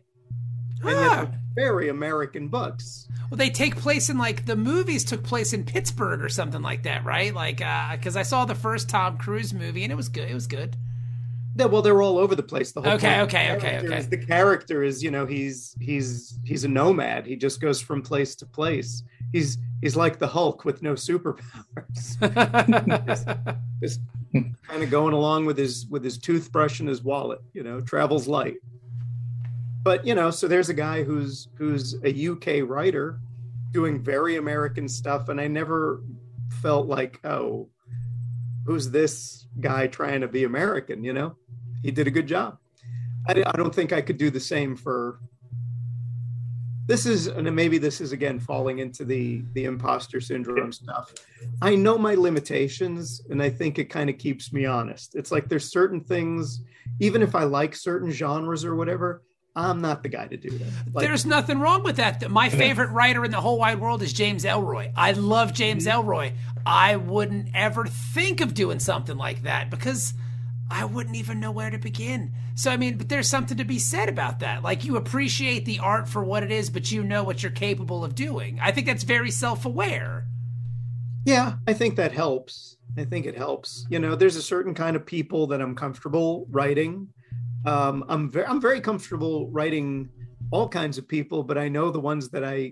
And yet Ah. they're very American books. Well, they take place in like the movies took place in Pittsburgh or something like that, right? Like, uh, because I saw the first Tom Cruise movie and it was good. It was good. Yeah, well, they're all over the place. The whole Okay, okay, okay, okay. is- The character is, you know, he's he's he's a nomad. He just goes from place to place. He's he's like the Hulk with no superpowers. [LAUGHS] just kind of going along with his with his toothbrush and his wallet you know travels light but you know so there's a guy who's who's a uk writer doing very american stuff and i never felt like oh who's this guy trying to be american you know? He did a good job. I, I don't think i could do the same for this is and maybe this is again falling into the the imposter syndrome stuff. I know my limitations and i think it kind of keeps me honest. It's like there's certain things even if i like certain genres or whatever i'm not the guy to do that like There's nothing wrong with that. My favorite writer in the whole wide world is James Ellroy. I love James Ellroy. I wouldn't ever think of doing something like that because I wouldn't even know where to begin. So, I mean, but there's something to be said about that. Like, you appreciate the art for what it is, but you know what you're capable of doing. I think that's very self aware. yeah i think that helps i think it helps you know there's a certain kind of people that i'm comfortable writing um, i'm very i'm very comfortable writing all kinds of people but i know the ones that i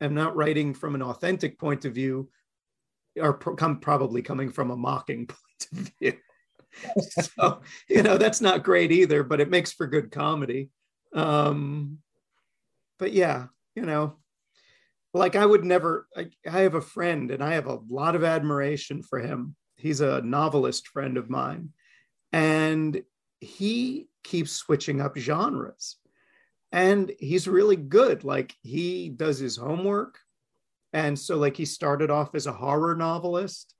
am not writing from an authentic point of view are pro- probably coming from a mocking [LAUGHS] point of view. [LAUGHS] So you know that's not great either but it makes for good comedy. Um but yeah you know like i would never I, I have a friend and i have a lot of admiration for him. He's a novelist friend of mine. And he keeps switching up genres. And he's really good. Like he does his homework. And so like he started off as a horror novelist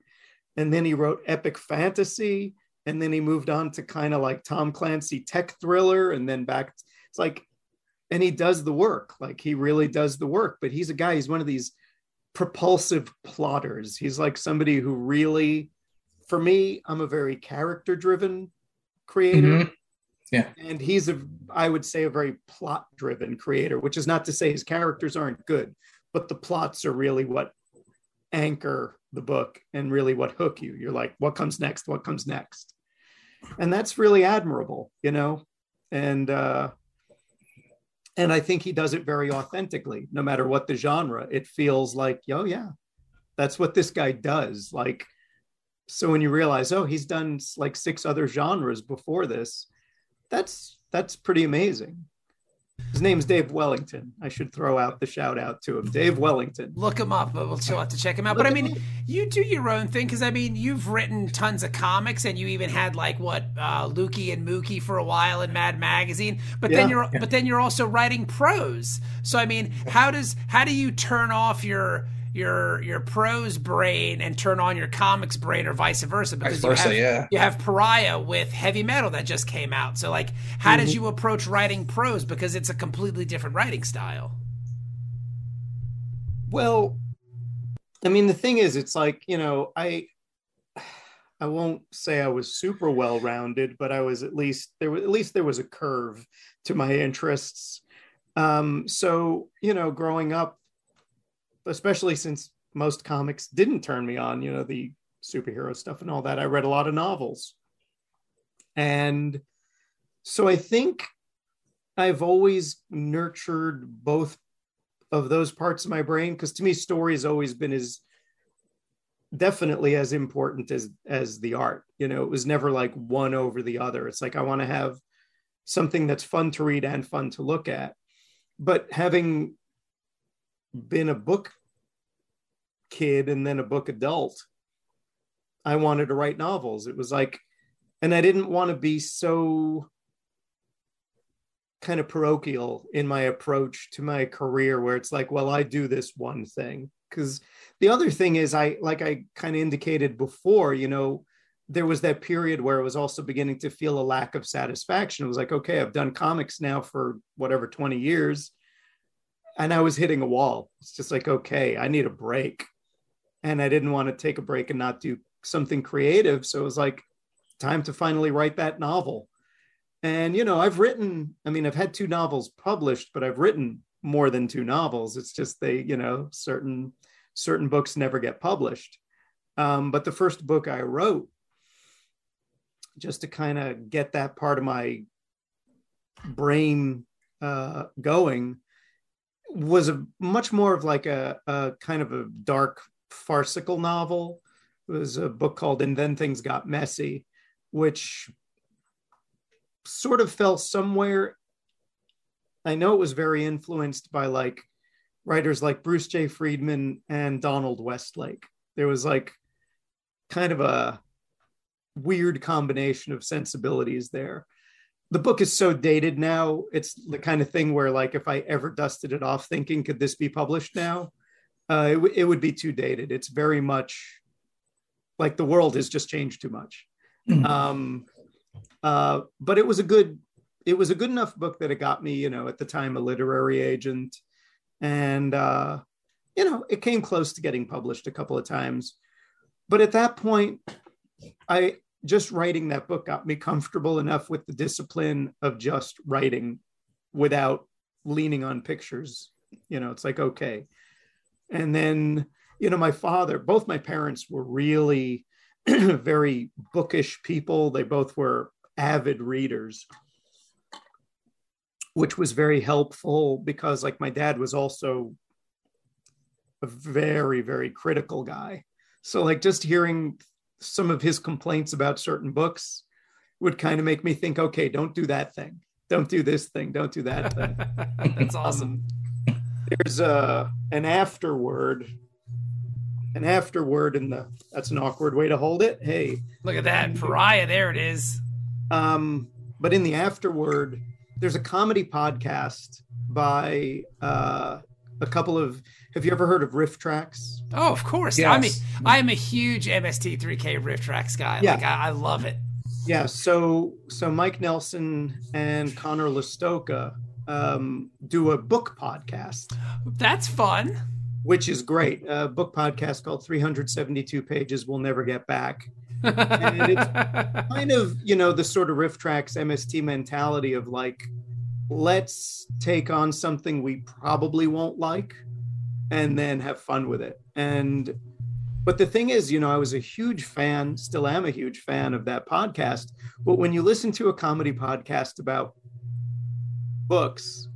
and then he wrote epic fantasy and then he moved on to kind of like tom clancy tech thriller and then back it's like and he does the work. Like he really does the work. But he's a guy he's one of these propulsive plotters. He's like somebody who really for me i'm a very character driven creator. Mhm. Yeah. and he's a i would say a very plot driven creator which is not to say his characters aren't good but the plots are really what anchor the book and really what hook you. You're like what comes next? What comes next? And that's really admirable you know? And uh and i think he does it very authentically no matter what the genre. It feels like oh yeah that's what this guy does. Like so when you realize oh he's done like six other genres before this that's that's pretty amazing. His name's dave wellington. I should throw out the shout out to him. Dave wellington. Look him up, but we'll still have to check him out. But I mean, you do your own thing because I mean, you've written tons of comics, and you even had like what uh, Lukey and Mookie for a while in Mad Magazine. But then you're, but then you're also writing prose. So I mean, how does how do you turn off your your your prose brain and turn on your comics brain, or vice versa? Vice you versa, have, yeah. you have Pariah with heavy metal that just came out. So like, how Mm-hmm. did you approach writing prose? Because it's a completely different writing style. Well, I mean, the thing is, it's like, you know, I I won't say I was super well rounded, but I was at least there was at least there was a curve to my interests. Um, so, you know, growing up, especially since most comics didn't turn me on, you know, the superhero stuff and all that, I read a lot of novels. And so I think I've always nurtured both of those parts of my brain because to me story has always been as definitely as important as as the art. You know it was never like one over the other. It's like i want to have something that's fun to read and fun to look at. But having been a book kid and then a book adult. I wanted to write novels. It was like and i didn't want to be so kind of parochial in my approach to my career where it's like well i do this one thing. Because the other thing is i like i kind of indicated before you know there was that period where it was also beginning to feel a lack of satisfaction. It was like okay i've done comics now for whatever 20 years and i was hitting a wall. It's just like okay i need a break. And i didn't want to take a break and not do something creative. So it was like time to finally write that novel. And you know i've written i mean i've had two novels published but i've written more than two novels. It's just they you know certain certain books never get published. Um, but the first book i wrote just to kind of get that part of my brain uh, going was a much more of like a, a kind of a dark farcical novel it was a book called and then things got messy which sort of fell somewhere. I know it was very influenced by like writers like Bruce J. Friedman and Donald Westlake. There was like kind of a weird combination of sensibilities there. The book is so dated now. It's the kind of thing where, like, if I ever dusted it off thinking, could this be published now? Uh, it, w- it would be too dated. It's very much like the world has just changed too much. Mhm. Um, uh, but it was a good it was a good enough book that it got me you know at the time a literary agent and uh, you know it came close to getting published a couple of times but at that point i just writing that book got me comfortable enough with the discipline of just writing without leaning on pictures. You know it's like okay. And then you know my father both my parents were really [CLEARS THROAT] very bookish people. They both were avid readers which was very helpful because like my dad was also a very very critical guy. So like just hearing some of his complaints about certain books would kind of make me think okay don't do that thing don't do this thing don't do that thing [LAUGHS] That's awesome. there's a an afterword an afterword in the that's an awkward way to hold it hey Look at that pariah. There it is. um but in the afterword, there's a comedy podcast by uh, a couple of. Have you ever heard of RiffTrax Oh, of course. Yes. I mean, I'm a huge MST3K RiffTrax guy. Yeah. Like, I, I love it. Yeah. So so Mike Nelson and Conor Lastowka um, do a book podcast. That's fun. which is great. A book podcast called 372 Pages We'll Never Get Back. And it's [LAUGHS] kind of, you know, the sort of RiffTrax MST mentality of like, let's take on something we probably won't like and then have fun with it. And, but the thing is, you know, I was a huge fan, still am a huge fan of that podcast. But when you listen to a comedy podcast about books,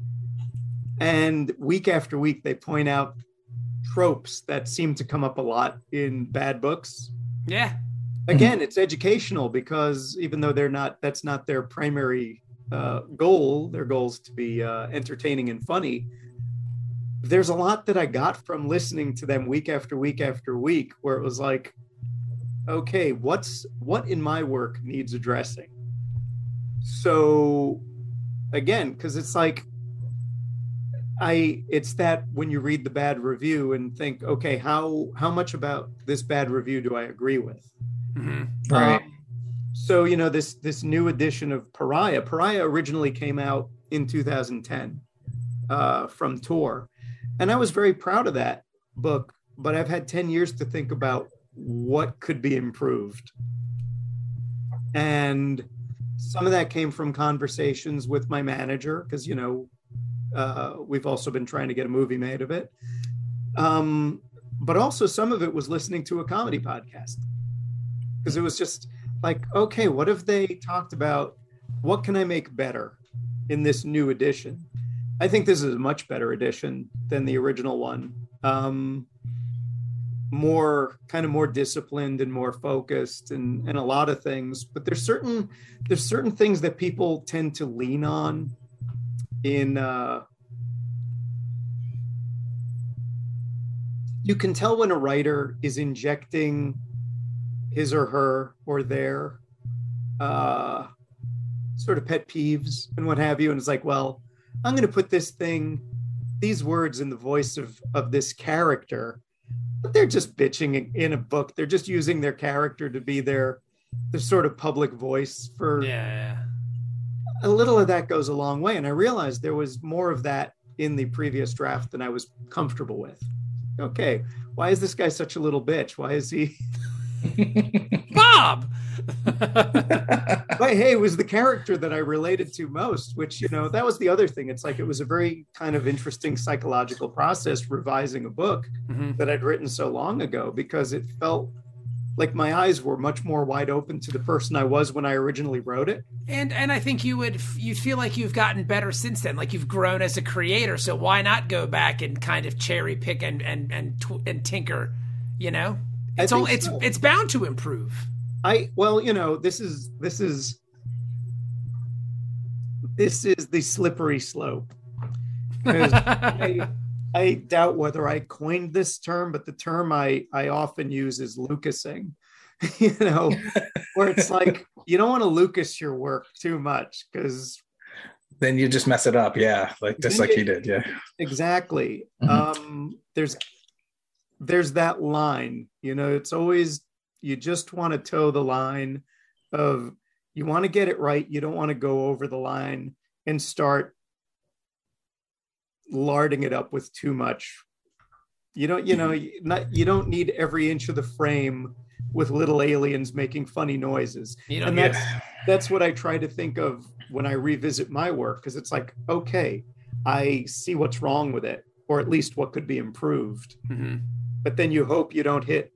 and week after week they point out tropes that seem to come up a lot in bad books. yeah. Again, it's educational because even though they're not, that's not their primary uh, goal. Their goal is to be uh, entertaining and funny. There's a lot that I got from listening to them week after week after week, where it was like, okay, what's what in my work needs addressing? So, again, because it's like I it's that when you read the bad review and think, okay, how how much about this bad review do I agree with? hmm Right. Um, so you know this this new edition of Pariah. Pariah originally came out in 2010 uh, from Tor, and I was very proud of that book. But I've had 10 years to think about what could be improved, and some of that came from conversations with my manager because you know uh, we've also been trying to get a movie made of it. Um, but also some of it was listening to a comedy podcast because it was just like, okay, what if they talked about what can I make better in this new edition? I think this is a much better edition than the original one. Um, more kind of more disciplined and more focused and, and a lot of things but there's certain there's certain things that people tend to lean on in uh you can tell when a writer is injecting his or her or their uh sort of pet peeves and what have you and it's like well i'm going to put this thing these words in the voice of of this character but they're just bitching in- a book they're just using their character to be their their sort of public voice for Yeah. a little of that goes a long way. And I realized there was more of that in the previous draft than I was comfortable with. Okay, why is this guy such a little bitch? Why is he? [LAUGHS] [LAUGHS] Bob. But hey, it was the character that I related to most, which, you know, that was the other thing. It's like it was a very kind of interesting psychological process revising a book Mhm. that I'd written so long ago because it felt like my eyes were much more wide open to the person I was when I originally wrote it. And and I think you would you feel like you've gotten better since then. Like you've grown as a creator. So why not go back and kind of cherry pick and and and tw- and tinker? You know, I it's all it's so. it's bound to improve. I well, you know, this is this is this is the slippery slope. 'Cause [LAUGHS] I, I doubt whether I coined this term, but the term I I often use is Lucasing. [LAUGHS] you know, where it's [LAUGHS] like you don't want to Lucas your work too much because then you just mess it up. Yeah. Like just like you- you did. Yeah. exactly Mhm. um there's there's that line you know it's always you just want to toe the line of you want to get it right you don't want to go over the line and start larding it up with too much you don't you know you- not you don't need every inch of the frame with little aliens making funny noises You know, and yeah. that's [LAUGHS] that's what I try to think of when I revisit my work because it's like, okay, I see what's wrong with it, or at least what could be improved. Mhm. But then you hope you don't hit.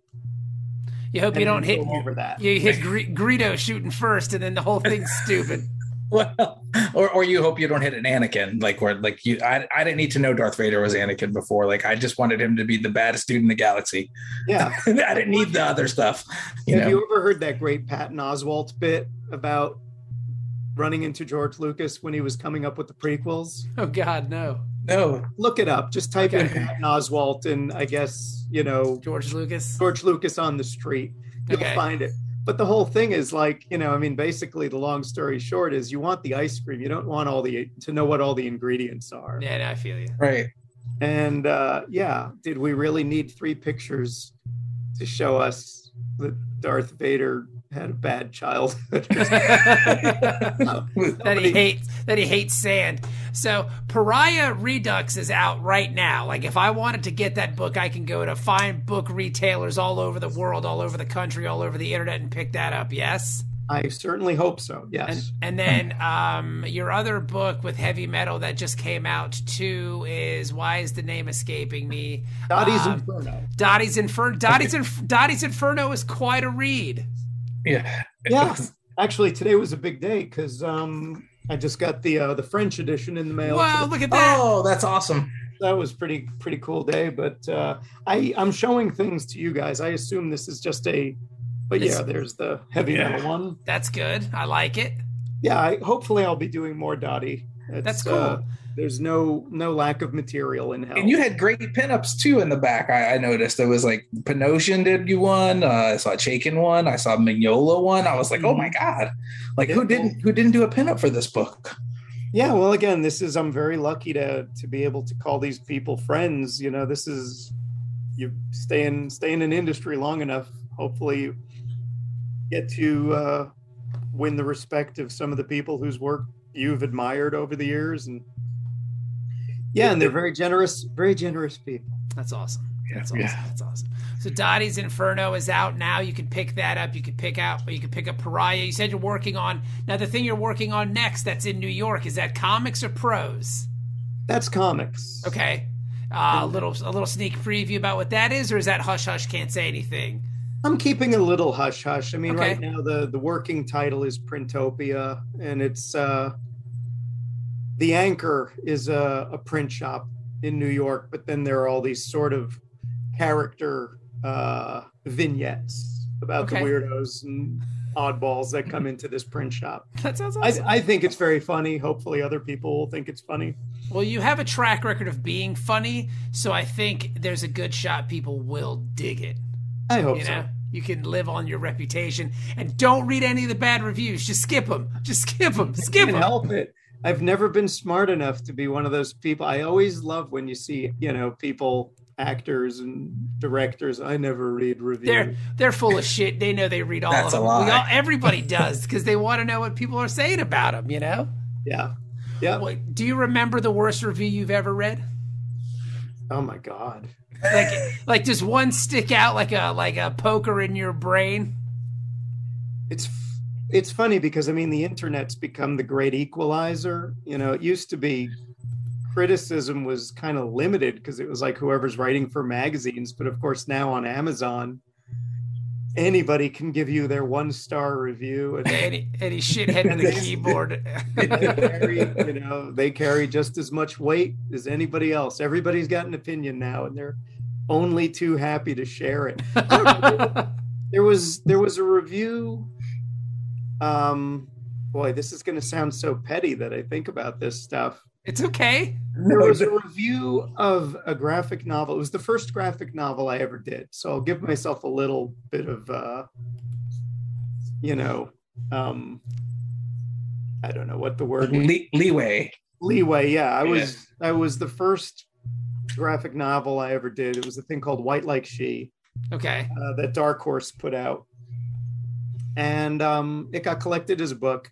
You hope you don't hit over that. you hit Gre- Greedo shooting first, and then the whole thing's [LAUGHS] stupid. Well, or or you hope you don't hit an Anakin, like where like you I, I didn't need to know Darth Vader was Anakin before. Like I just wanted him to be the baddest dude in the galaxy. Yeah. [LAUGHS] I didn't need the other stuff. You Have know? you ever heard that great Patton Oswalt bit about running into George Lucas when he was coming up with the prequels? Oh God, no, no. Look it up. Just type in Okay. Patton Oswalt and I guess, you know, George Lucas. George Lucas on the street. You'll Okay. find it. but the whole thing is like you know i mean basically the long story short is you want the ice cream you don't want all the to know what all the ingredients are Yeah, no, I feel you. Right. and uh yeah did we really need three pictures to show us that darth vader had a bad childhood [LAUGHS] [LAUGHS] that he hates that he hates sand. So Pariah Redux is out right now. Like if I wanted to get that book, I can go to find book retailers all over the world, all over the country, all over the internet, and pick that up. Yes. i certainly hope so yes and then um, your other book with heavy metal that just came out too is why is the name escaping me? Dottie's um, inferno Dotty's Inferno. Dottie's, Inf- Dotty's Inferno is quite a read. Yeah. yeah actually today was a big day because um i just got the uh the french edition in the mail Wow, look at that. Oh, that's awesome. that was pretty pretty cool day but uh i i'm showing things to you guys i assume this is just a but yeah there's the heavy Yeah. metal one That's good. I like it. yeah I, hopefully i'll be doing more dottie It's, That's cool. uh, there's no no lack of material in hell And you had great pinups too in the back. I, I noticed there was like Pinocchio did you one. Uh, I saw Chaykin one. I saw Mignola one. I was like, oh my god! Like who didn't who didn't do a pinup for this book? yeah well again this is i'm very lucky to to be able to call these people friends you know this is you stay in stay in an industry long enough hopefully you get to uh win the respect of some of the people whose work you've admired over the years and yeah and they're very generous very generous people That's awesome. That's Yeah. awesome. That's awesome. So Dotty's Inferno is out now. You can pick that up. You can pick out. You can pick up Pariah. You said you're working on now. The thing you're working on next that's in New York is that comics or prose? that's comics Okay. Uh, a little a little sneak preview about what that is, or is that hush hush? Can't say anything. i'm keeping a little hush hush i mean Okay. right now the the working title is printopia and it's uh the anchor is a, a print shop in new york but then there are all these sort of character uh vignettes about Okay. the weirdos and oddballs that come into this print shop [LAUGHS] That sounds I, awesome. I think it's very funny hopefully other people will think it's funny well, you have a track record of being funny, so I think there's a good shot people will dig it. i hope You so know, you can live on your reputation, and don't read any of the bad reviews. Just skip them. Just skip them. Skip can't them. help it. I've never been smart enough to be one of those people. I always love when you see, you know, people, actors and directors. I never read reviews. They're they're full of shit. They know they read all That's of a them. We lie. all, everybody does because they want to know what people are saying about them. You know. yeah, yeah. What, do you remember the worst review you've ever read? Oh my god. Like like does one stick out like a like a poker in your brain? It's it's funny because I mean the internet's become the great equalizer. You know, it used to be criticism was kind of limited because it was like whoever's writing for magazines, but of course now on Amazon anybody can give you their one star review and [LAUGHS] Any any shithead with a keyboard. [LAUGHS] they carry, you know, they carry just as much weight as anybody else. Everybody's got an opinion now, and they're only too happy to share it. [LAUGHS] There was there was a review. Um, boy, this is going to sound so petty that I think about this stuff. it's okay. There was a review of a graphic novel. It was the first graphic novel I ever did, so I'll give myself a little bit of, uh, you know, um, I don't know what the word Le- leeway. leeway yeah i was i was the first graphic novel i ever did it was a thing called white like she Okay. uh, that dark horse put out and um, it got collected as a book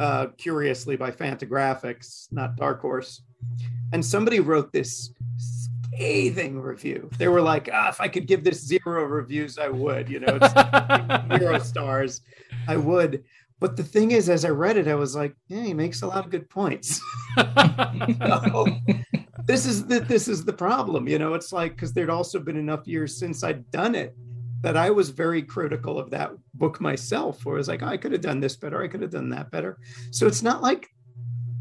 uh, curiously by fantagraphics not dark horse. And somebody wrote this scathing review. They were like ah, if i could give this zero reviews i would you know it's [LAUGHS] zero stars. I would. But the thing is as i read it i was like yeah he makes a lot of good points. [LAUGHS] This is the this is the problem you know? It's like because there'd also been enough years since i'd done it that i was very critical of that book myself where i was like oh, i could have done this better i could have done that better so it's not like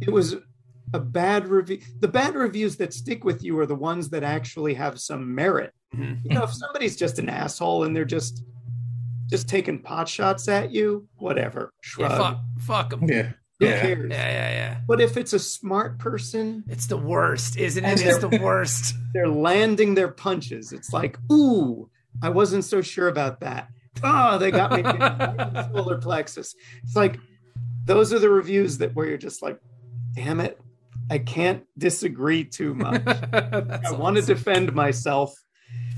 it was a bad review the bad reviews that stick with you are the ones that actually have some merit Mhm. you know if somebody's just an asshole and they're just just taking pot shots at you whatever Yeah, shrug fuck, fuck 'em. Yeah. who Yeah. cares Yeah, yeah, yeah. but if it's a smart person It's the worst, isn't it? It's the worst. [LAUGHS] they're landing their punches. It's like, ooh, I wasn't so sure about that. oh, they got me [LAUGHS] solar plexus. It's like those are the reviews that where you're just like, damn it, I can't disagree too [LAUGHS] much. I want to defend myself.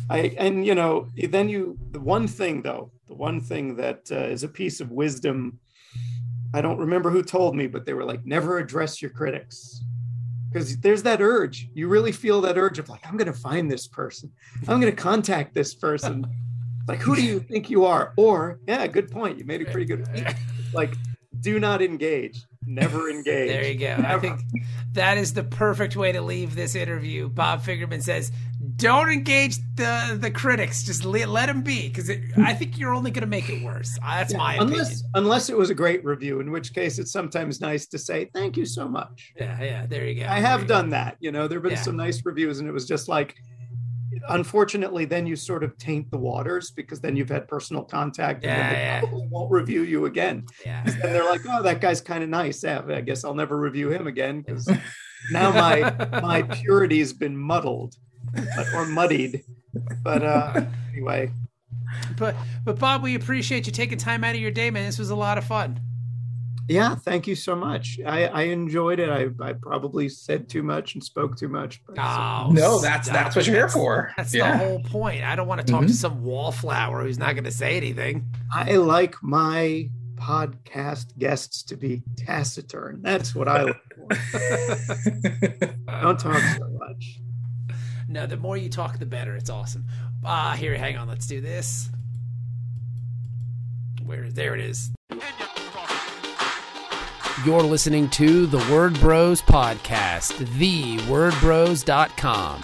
I and you know then you the one thing though the one thing that uh, is a piece of wisdom. I don't remember who told me, but they were like, never address your critics because there's that urge. You really feel that urge of like, I'm going to find this person. I'm going to contact this person. [LAUGHS] like, who do you think you are? Or, yeah, good point. You made a pretty good. [LAUGHS] Like, do not engage. Never [LAUGHS] engage. There you go. Never. I think that is the perfect way to leave this interview. Bob Fingerman says, "Don't engage the the critics. Just let, let them be, because I think you're only going to make it worse. That's Yeah, my unless opinion. unless it was a great review, in which case it's sometimes nice to say thank you so much. Yeah, yeah. There you go. I have you go. done that. You know, there have been Yeah. some nice reviews, and it was just like, unfortunately, then you sort of taint the waters because then you've had personal contact, and then Yeah, they yeah. probably won't review you again. Yeah. And they're like, oh, that guy's kind of nice. Yeah, I guess I'll never review him again because [LAUGHS] now my my purity's been muddled or muddied. But uh, anyway, But but Bob, we appreciate you taking time out of your day, man. This was a lot of fun. yeah, thank you so much. I, I enjoyed it. I, I probably said too much and spoke too much. But Oh, No, that's stop that's what you're here for. That's yeah. the whole point. I don't want to talk to Mhm. some wallflower who's not going to say anything. I like my podcast guests to be taciturn. That's what I look for. [LAUGHS] Don't talk so much. No, the more you talk, the better. It's awesome. Ah, here, hang on. Let's do this. Where? There it is. You're listening to the Word Bros podcast, thewordbros.com.